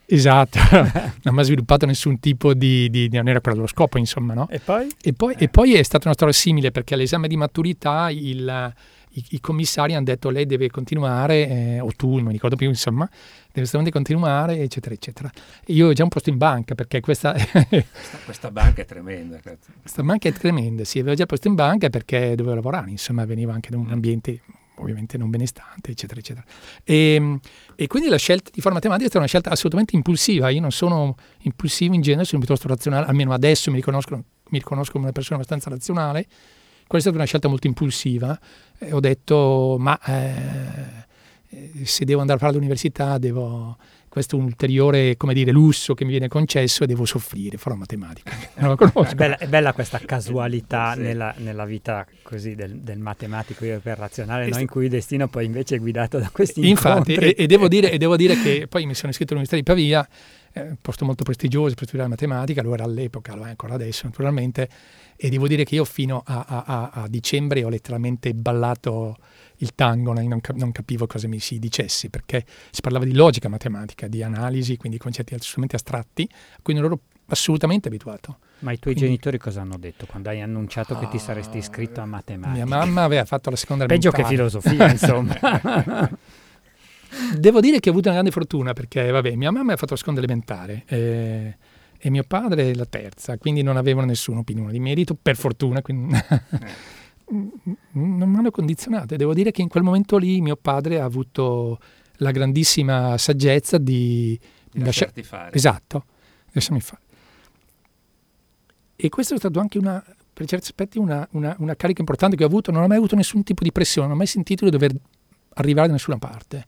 Esatto, (laughs) non mi ha sviluppato nessun tipo di, di, non era quello lo scopo, insomma, no? E poi? E poi, eh. e poi è stata una storia simile perché all'esame di maturità il, i, i, commissari hanno detto lei deve continuare, eh, o tu, non mi ricordo più, insomma, deve assolutamente continuare, eccetera, eccetera. io ho già un posto in banca perché questa... questa, questa, banca è tremenda. Questa banca è tremenda, sì, avevo già posto in banca perché dovevo lavorare, insomma, veniva anche da un mm. ambiente ovviamente non benestante, eccetera, eccetera. E, ehm, e, quindi la scelta di fare matematica è stata una scelta assolutamente impulsiva. Io non sono impulsivo in genere, sono piuttosto razionale, almeno adesso mi riconosco, mi riconosco come una persona abbastanza razionale. Questa è stata una scelta molto impulsiva. Ho detto, ma eh, se devo andare a fare l'università, devo, questo è un ulteriore come dire, lusso che mi viene concesso e devo soffrire, farò matematica. (laughs) È bella, è bella questa casualità sì. nella, nella, vita così del, del matematico per razionale, no? in cui il destino poi invece è guidato da questi Infatti, e, e, devo dire, e, devo dire, (laughs) che poi mi sono iscritto all'Università di Pavia, eh, posto molto prestigioso per studiare matematica, lo era all'epoca, lo è ancora adesso naturalmente, e devo dire che io fino a, a, a dicembre ho letteralmente ballato il tango, non, cap- non, capivo cosa mi si dicesse, perché si parlava di logica matematica, di analisi, quindi concetti assolutamente astratti, a cui non ero assolutamente abituato. Ma i tuoi quindi, genitori cosa hanno detto quando hai annunciato ah, che ti saresti iscritto a matematica? Mia mamma aveva fatto la seconda Peggio che filosofia, insomma. (laughs) Devo dire che ho avuto una grande fortuna perché, vabbè, mia mamma ha fatto la seconda elementare. Eh, e mio padre la terza, quindi non avevano nessuna opinione di merito, per fortuna. Quindi (laughs) non mi hanno condizionato e devo dire che in quel momento lì mio padre ha avuto la grandissima saggezza di, di lasciarti fare. Esatto, lasciami fare. E questo è stato anche una, per certi aspetti una, una, una, carica importante che ho avuto, non ho mai avuto nessun tipo di pressione, non ho mai sentito di dover arrivare da nessuna parte.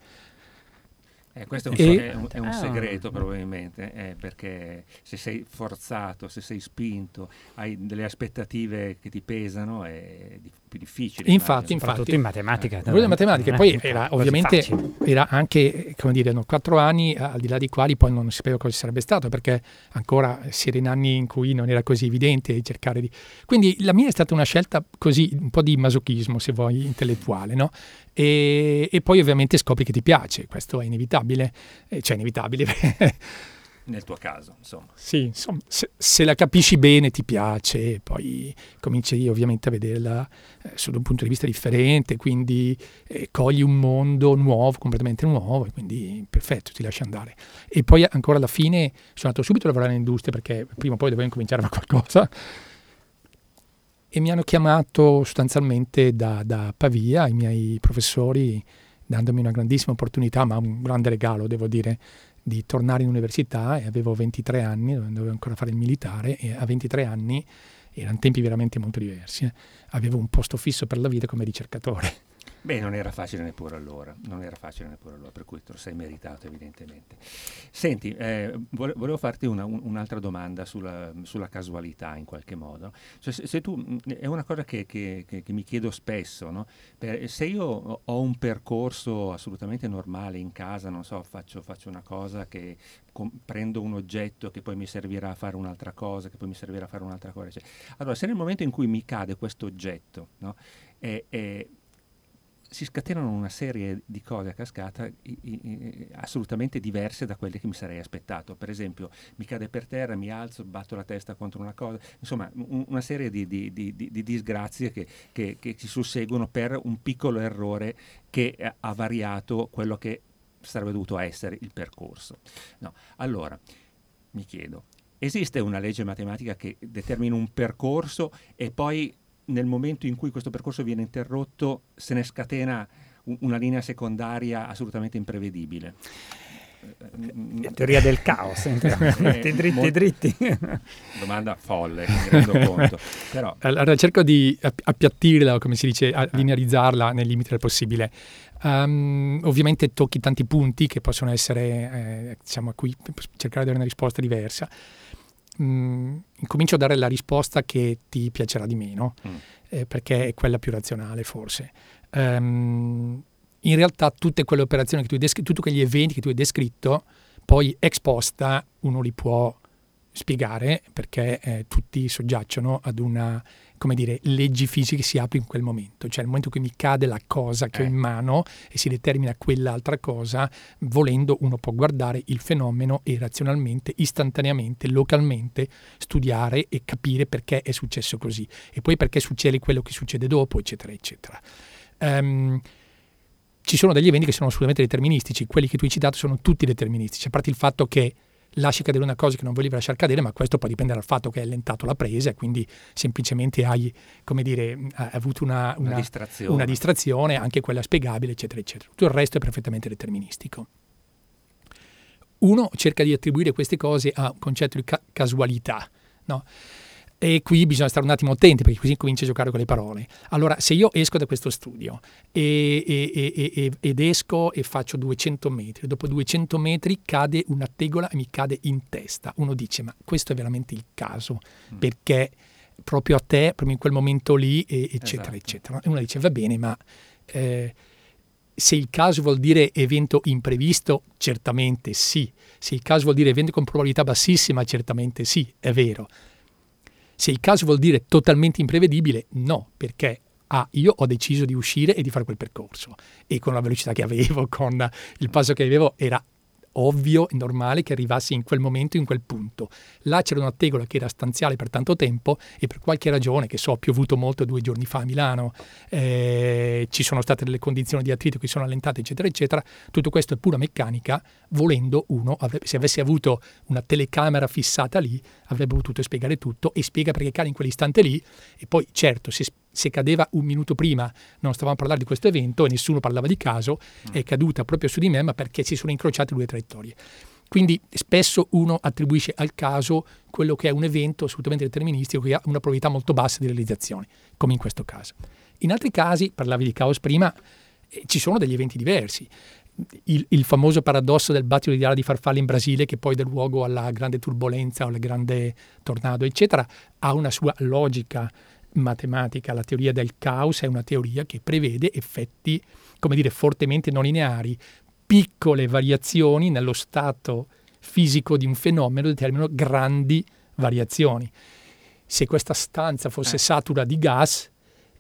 Eh, questo è un, e, è un, è un ah. segreto probabilmente, eh, perché se sei forzato, se sei spinto, hai delle aspettative che ti pesano, è più difficile. Infatti, infatti. in matematica. Eh. in matematica, poi era ovviamente era anche, come dire, no, quattro anni al di là di quali poi non sapevo cosa sarebbe stato, perché ancora si era in anni in cui non era così evidente cercare di... Quindi la mia è stata una scelta così, un po' di masochismo, se vuoi, intellettuale, no? E, e poi ovviamente scopri che ti piace, questo è inevitabile, eh, cioè inevitabile. (laughs) Nel tuo caso, insomma. Sì, insomma, se, se, la capisci bene ti piace, poi cominci ovviamente a vederla eh, sotto un punto di vista differente, quindi eh, cogli un mondo nuovo, completamente nuovo, e quindi perfetto, ti lasci andare. E poi ancora alla fine sono andato subito a lavorare in industria perché prima o poi dovevo incominciare a fare qualcosa e mi hanno chiamato sostanzialmente da, da Pavia, i miei professori, dandomi una grandissima opportunità, ma un grande regalo, devo dire, di tornare in università e avevo 23 anni, dovevo ancora fare il militare e a 23 anni erano tempi veramente molto diversi. Eh. Avevo un posto fisso per la vita come ricercatore. Beh, non era facile neppure allora, non era facile neppure allora, per cui te lo sei meritato evidentemente. Senti, eh, volevo farti una, un, un'altra domanda sulla, sulla, casualità in qualche modo. Cioè, se, se, tu, è una cosa che, che, che, che mi chiedo spesso, no? per, se io ho un percorso assolutamente normale in casa, non so, faccio, faccio una cosa che com- prendo un oggetto che poi mi servirà a fare un'altra cosa, che poi mi servirà a fare un'altra cosa. Cioè, allora, se nel momento in cui mi cade questo oggetto, no? è, è, si scatenano una serie di cose a cascata i, i, assolutamente diverse da quelle che mi sarei aspettato. Per esempio, mi cade per terra, mi alzo, batto la testa contro una cosa, insomma, un, una serie di, di, di, di disgrazie che, che, che, si susseguono per un piccolo errore che ha variato quello che sarebbe dovuto essere il percorso. No. Allora, mi chiedo, esiste una legge matematica che determina un percorso e poi nel momento in cui questo percorso viene interrotto se ne scatena una linea secondaria assolutamente imprevedibile. La teoria del caos, (laughs) dritti, dritti, dritti. Domanda folle, mi rendo conto. (laughs) Però... Allora cerco di appiattirla, come si dice, linearizzarla nel limite del possibile. Um, ovviamente tocchi tanti punti che possono essere, eh, diciamo, a cui cercare di dare una risposta diversa mh, mm, incomincio a dare la risposta che ti piacerà di meno, mm. eh, perché è quella più razionale forse. Um, in realtà tutte quelle operazioni che tu hai descritto, tutti quegli eventi che tu hai descritto, poi ex posta uno li può spiegare perché eh, tutti soggiacciono ad una come dire, leggi fisiche che si apre in quel momento, cioè nel momento in cui mi cade la cosa che eh. ho in mano e si determina quell'altra cosa, volendo uno può guardare il fenomeno e razionalmente, istantaneamente, localmente studiare e capire perché è successo così e poi perché succede quello che succede dopo, eccetera, eccetera. Um, ci sono degli eventi che sono assolutamente deterministici, quelli che tu hai citato sono tutti deterministici, a parte il fatto che lasci cadere una cosa che non volevi lasciare cadere, ma questo poi dipende dal fatto che hai allentato la presa e quindi semplicemente hai, come dire, hai avuto una, una, una, distrazione. una, distrazione. anche quella spiegabile, eccetera, eccetera. Tutto il resto è perfettamente deterministico. Uno cerca di attribuire queste cose a un concetto di ca- casualità, no? E qui bisogna stare un attimo attenti perché così comincia a giocare con le parole. Allora, se io esco da questo studio e, e, e, ed esco e faccio 200 metri, dopo 200 metri cade una tegola e mi cade in testa, uno dice ma questo è veramente il caso mm. perché proprio a te, proprio in quel momento lì, eccetera, esatto. eccetera. E uno dice va bene, ma... Eh, se il caso vuol dire evento imprevisto, certamente sì. Se il caso vuol dire evento con probabilità bassissima, certamente sì, è vero. Se il caso vuol dire totalmente imprevedibile, no, perché ah, io ho deciso di uscire e di fare quel percorso. E con la velocità che avevo, (laughs) con il passo che avevo, era ovvio e normale che arrivassi in quel momento, in quel punto. Là c'era una tegola che era stanziale per tanto tempo e per qualche ragione, che so, ha piovuto molto due giorni fa a Milano, eh, ci sono state delle condizioni di attrito che sono allentate, eccetera, eccetera. Tutto questo è pura meccanica. Volendo uno, se avesse avuto una telecamera fissata lì, avrebbe potuto spiegare tutto e spiega perché cade in quell'istante lì. E poi, certo, se se cadeva un minuto prima non stavamo a parlare di questo evento e nessuno parlava di caso, mm. è caduta proprio su di me, ma perché si sono incrociate due traiettorie. Quindi spesso uno attribuisce al caso quello che è un evento assolutamente deterministico che ha una probabilità molto bassa di realizzazione, come in questo caso. In altri casi, parlavi di caos prima, eh, ci sono degli eventi diversi. Il, il, famoso paradosso del battito di ala di farfalle in Brasile, che poi dà luogo alla grande turbolenza o al grande tornado, eccetera, ha una sua logica matematica, la teoria del caos è una teoria che prevede effetti, come dire, fortemente non lineari. Piccole variazioni nello stato fisico di un fenomeno determinano grandi variazioni. Se questa stanza fosse eh. satura di gas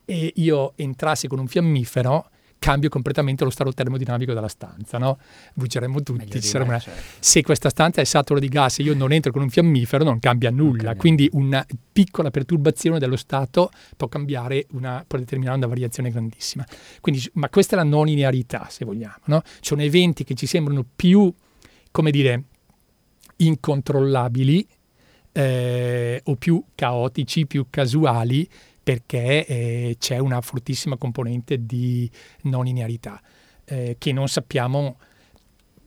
e io entrassi con un fiammifero, cambio completamente lo stato termodinamico della stanza, no? Bruceremmo tutti. Una... Certo. Se questa stanza è satura di gas e io non entro con un fiammifero, non cambia nulla. Non cambia. Quindi una piccola perturbazione dello stato può cambiare una, può determinare una variazione grandissima. Quindi, ma questa è la non linearità, se vogliamo, no? Ci sono eventi che ci sembrano più, come dire, incontrollabili eh, o più caotici, più casuali, perché eh, c'è una fortissima componente di non linearità eh, che non sappiamo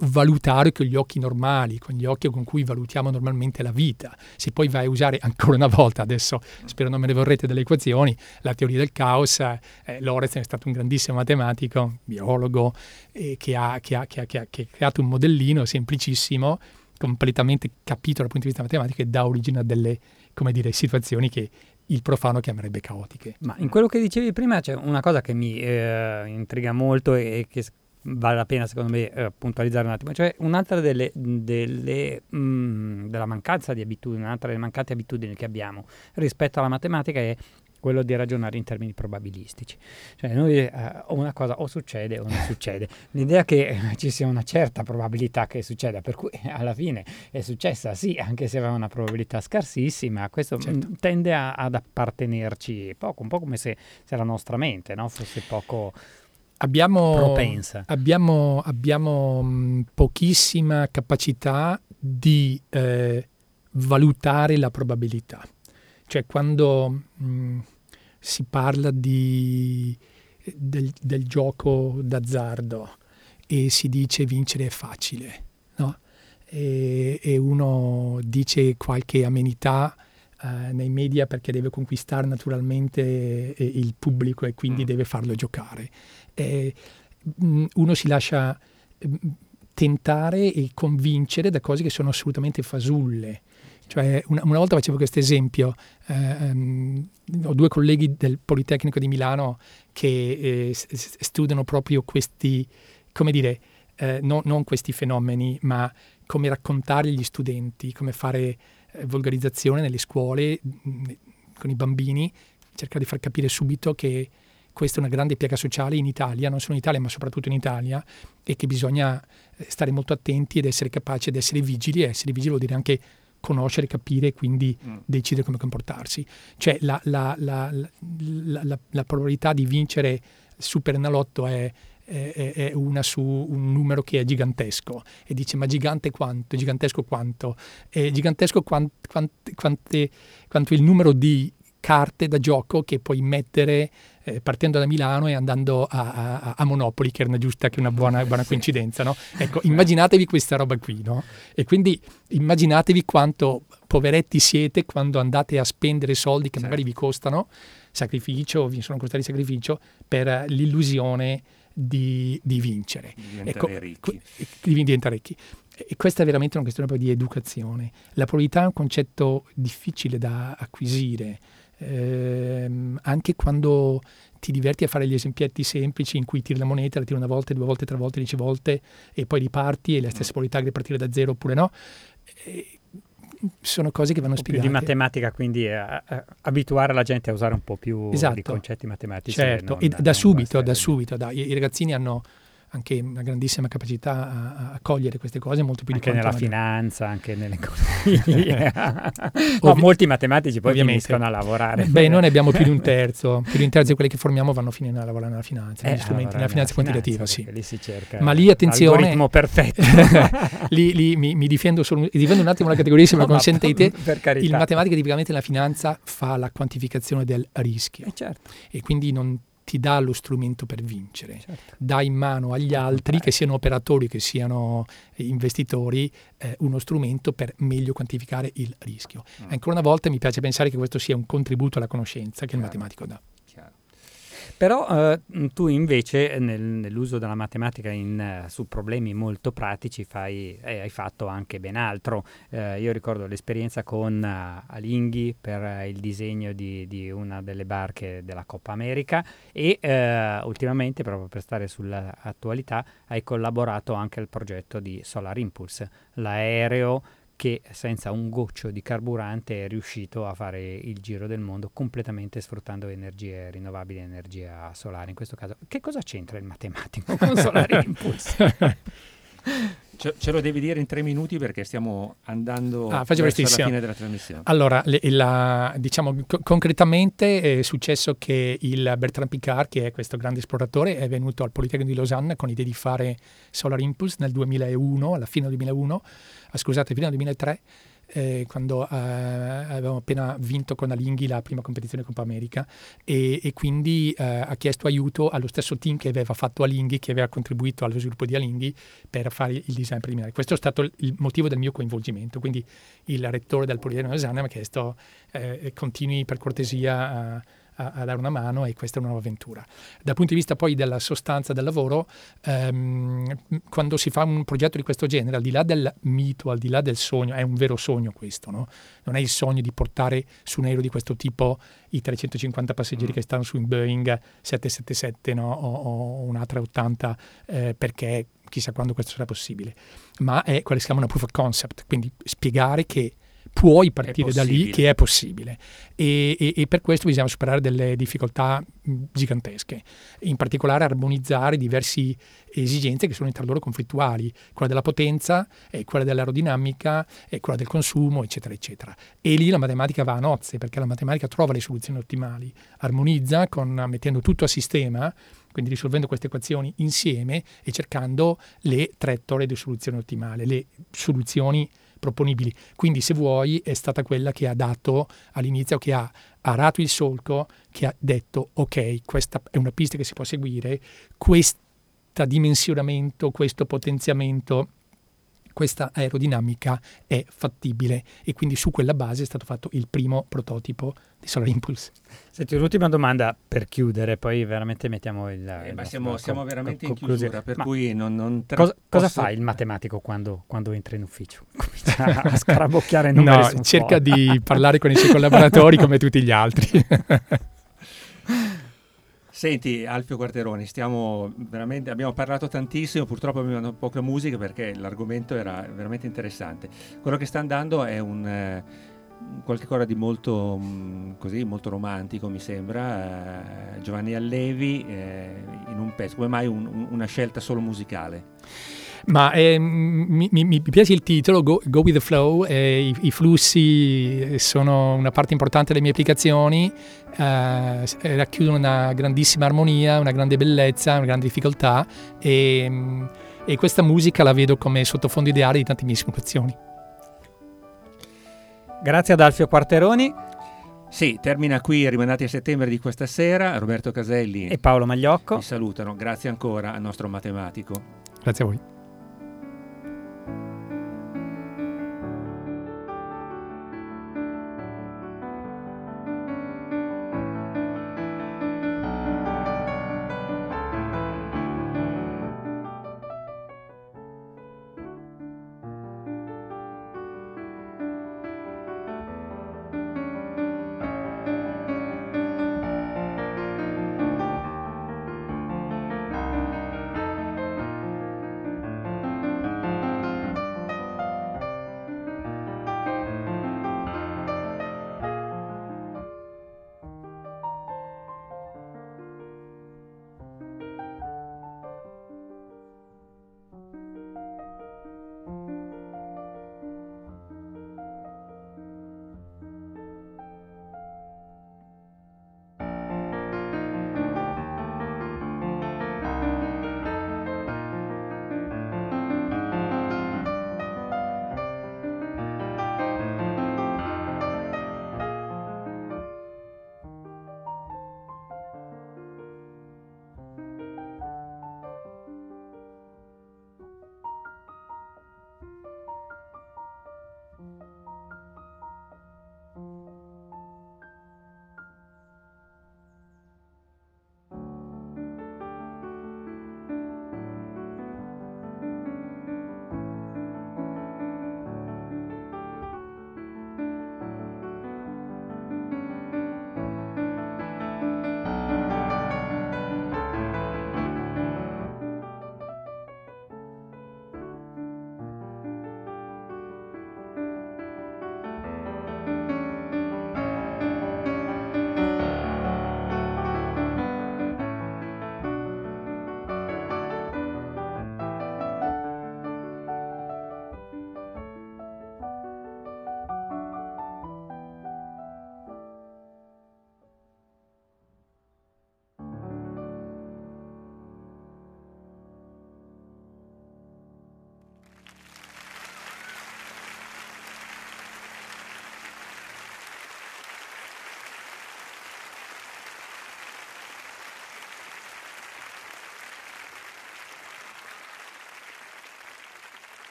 valutare con gli occhi normali, con gli occhi con cui valutiamo normalmente la vita. Se poi vai a usare ancora una volta, adesso spero non me ne vorrete delle equazioni, la teoria del caos, eh, Lorenz è stato un grandissimo matematico, biologo, eh, che, ha, che, ha, che, ha, che, ha, creato un modellino semplicissimo, completamente capito dal punto di vista matematico e dà origine a delle dire, situazioni che il profano chiamerebbe caotiche. Ma in quello che dicevi prima c'è una cosa che mi eh, intriga molto e, che vale la pena secondo me eh, puntualizzare un attimo, cioè un'altra delle, delle mh, mm, della mancanza di abitudini, un'altra delle mancate abitudini che abbiamo rispetto alla matematica è quello di ragionare in termini probabilistici. Cioè noi eh, una cosa o succede o non (laughs) succede. L'idea che eh, ci sia una certa probabilità che succeda, per cui alla fine è successa sì, anche se aveva una probabilità scarsissima, questo mm, certo. tende a, ad appartenerci poco, un po' come se, se la nostra mente no? fosse poco abbiamo, propensa. Abbiamo, abbiamo mh, pochissima capacità di eh, valutare la probabilità. Cioè quando mh, si parla di, del, del, gioco d'azzardo e si dice vincere è facile, no? e, e uno dice qualche amenità eh, nei media perché deve conquistare naturalmente eh, il pubblico e quindi mm. deve farlo giocare. Eh, uno si lascia mm, tentare e convincere da cose che sono assolutamente fasulle. Cioè, una, una volta facevo questo esempio, eh, um, ho due colleghi del Politecnico di Milano che eh, studiano proprio questi, come dire, eh, no, non questi fenomeni, ma come raccontare agli studenti, come fare eh, volgarizzazione nelle scuole mh, con i bambini, cercare di far capire subito che questa è una grande piaga sociale in Italia, non solo in Italia ma soprattutto in Italia, e che bisogna eh, stare molto attenti ed essere capaci ed essere vigili, e essere vigili vuol dire anche conoscere, capire e quindi mm. decidere come comportarsi. Cioè la, la, la, la probabilità di vincere Super Enalotto è è, è, una su un numero che è gigantesco e dice ma gigante quanto, gigantesco quanto, è gigantesco quant, quant, quante, quanto il numero di carte da gioco che puoi mettere eh, partendo da Milano e andando a, a, a, Monopoli, che è una giusta, che è una buona, buona coincidenza, no? Ecco, (laughs) immaginatevi questa roba qui, no? E quindi immaginatevi quanto poveretti siete quando andate a spendere soldi che certo. magari vi costano sacrificio, vi sono costati sacrificio, per l'illusione di, di vincere. Diventare ecco, ricchi. Di diventare ricchi. E questa è veramente una questione di educazione. La probabilità è un concetto difficile da acquisire, ehm, anche quando ti diverti a fare gli esemplietti semplici in cui tiri la moneta, la tiri una volta, due volte, tre volte, dieci volte e poi riparti e la stessa mm. probabilità di ripartire da zero oppure no. E sono cose che vanno spiegate. Più di matematica, quindi eh, eh, abituare la gente a usare un po' più esatto. di concetti matematici. Certo, e da subito, da subito, da, i, i ragazzini hanno anche una grandissima capacità a, a, cogliere queste cose molto più anche nella finanza, anche nell'economia. (laughs) no, molti matematici poi Ovviamente. finiscono a lavorare. Beh, noi ne abbiamo più di un terzo, più di un terzo di quelli che formiamo vanno a finire a lavorare nella finanza, eh, strumenti, nella finanza quantitativa, sì. Lì si cerca Ma lì attenzione, l'algoritmo perfetto. (laughs) lì, lì mi, mi, difendo solo, difendo un attimo la categoria se me lo (laughs) consentite. Il matematica tipicamente nella finanza fa la quantificazione del rischio. Eh certo. E quindi non ti dà lo strumento per vincere, certo. dà in mano agli altri, che siano operatori, che siano investitori, eh, uno strumento per meglio quantificare il rischio. Mm. Ancora una volta mi piace pensare che questo sia un contributo alla conoscenza che il matematico dà. Però eh, tu invece nel, nell'uso della matematica in, eh, su problemi molto pratici fai, eh, hai fatto anche ben altro. Eh, io ricordo l'esperienza con uh, Alinghi per uh, il disegno di, di, una delle barche della Coppa America e ultimamente, proprio per stare sull'attualità, hai collaborato anche al progetto di Solar Impulse, l'aereo che senza un goccio di carburante è riuscito a fare il giro del mondo completamente sfruttando energie rinnovabili e energia solare. In questo caso, che cosa c'entra il matematico con (laughs) Solar Impulse? (laughs) Ce, ce, lo devi dire in tre minuti perché stiamo andando ah, verso la fine della trasmissione. Allora, le, la, diciamo co- concretamente è successo che il Bertrand Picard, che è questo grande esploratore, è venuto al Politecnico di Losanna con l'idea di fare Solar Impulse nel 2001, alla fine del 2001, ah, scusate, fino al 2003, eh, quando eh, avevamo appena vinto con Alinghi la prima competizione Coppa America e, e quindi eh, ha chiesto aiuto allo stesso team che aveva fatto Alinghi, che aveva contribuito allo sviluppo di Alinghi per fare il design preliminare. Questo è stato il motivo del mio coinvolgimento, quindi il rettore del Politeknico Esame mi ha chiesto eh, continui per cortesia a a, a, dare una mano e questa è una nuova avventura. Dal punto di vista poi della sostanza del lavoro, ehm, quando si fa un progetto di questo genere, al di là del mito, al di là del sogno, è un vero sogno questo, no? non è il sogno di portare su un aereo di questo tipo i 350 passeggeri mm. che stanno su un Boeing 777 no? o, o un A380 eh, perché chissà quando questo sarà possibile, ma è quello che si chiama una proof of concept, quindi spiegare che puoi partire da lì che è possibile. E, e, e, per questo bisogna superare delle difficoltà gigantesche, in particolare armonizzare diverse esigenze che sono tra loro conflittuali, quella della potenza, e quella dell'aerodinamica, e quella del consumo, eccetera, eccetera. E lì la matematica va a nozze perché la matematica trova le soluzioni ottimali, armonizza con, mettendo tutto a sistema quindi risolvendo queste equazioni insieme e cercando le traiettorie di soluzione ottimale, le soluzioni proponibili. Quindi, se vuoi, è stata quella che ha dato all'inizio, che ha arato il solco, che ha detto: Ok, questa è una pista che si può seguire, questo dimensionamento, questo potenziamento questa aerodinamica è fattibile e quindi su quella base è stato fatto il primo prototipo di Solar Impulse. Senti, un'ultima domanda per chiudere, poi veramente mettiamo il... Eh, ma siamo, siamo, veramente in chiusura, per ma cui non... non tra... cosa, cosa fa il matematico quando, quando, entra in ufficio? (laughs) Comincia a scarabocchiare (laughs) numeri No, cerca di parlare con i suoi collaboratori come tutti gli altri. (laughs) Senti Alfio Quarteroni, stiamo veramente, abbiamo parlato tantissimo, purtroppo abbiamo poca musica perché l'argomento era veramente interessante. Quello che sta andando è un... Eh, qualche cosa di molto, mh, così, molto romantico mi sembra, eh, Giovanni Allevi eh, in un pezzo, come mai un, un, una scelta solo musicale? Ma eh, mi, mi, mi, piace il titolo, Go, Go with the Flow, eh, i, i, flussi sono una parte importante delle mie applicazioni, eh, racchiudono una grandissima armonia, una grande bellezza, una grande difficoltà e, e questa musica la vedo come sottofondo ideale di tante mie simulazioni. Grazie ad Alfio Quarteroni. Sì, termina qui Rimandati a settembre di questa sera. Roberto Caselli e Paolo Magliocco vi salutano. Grazie ancora al nostro matematico. Grazie a voi.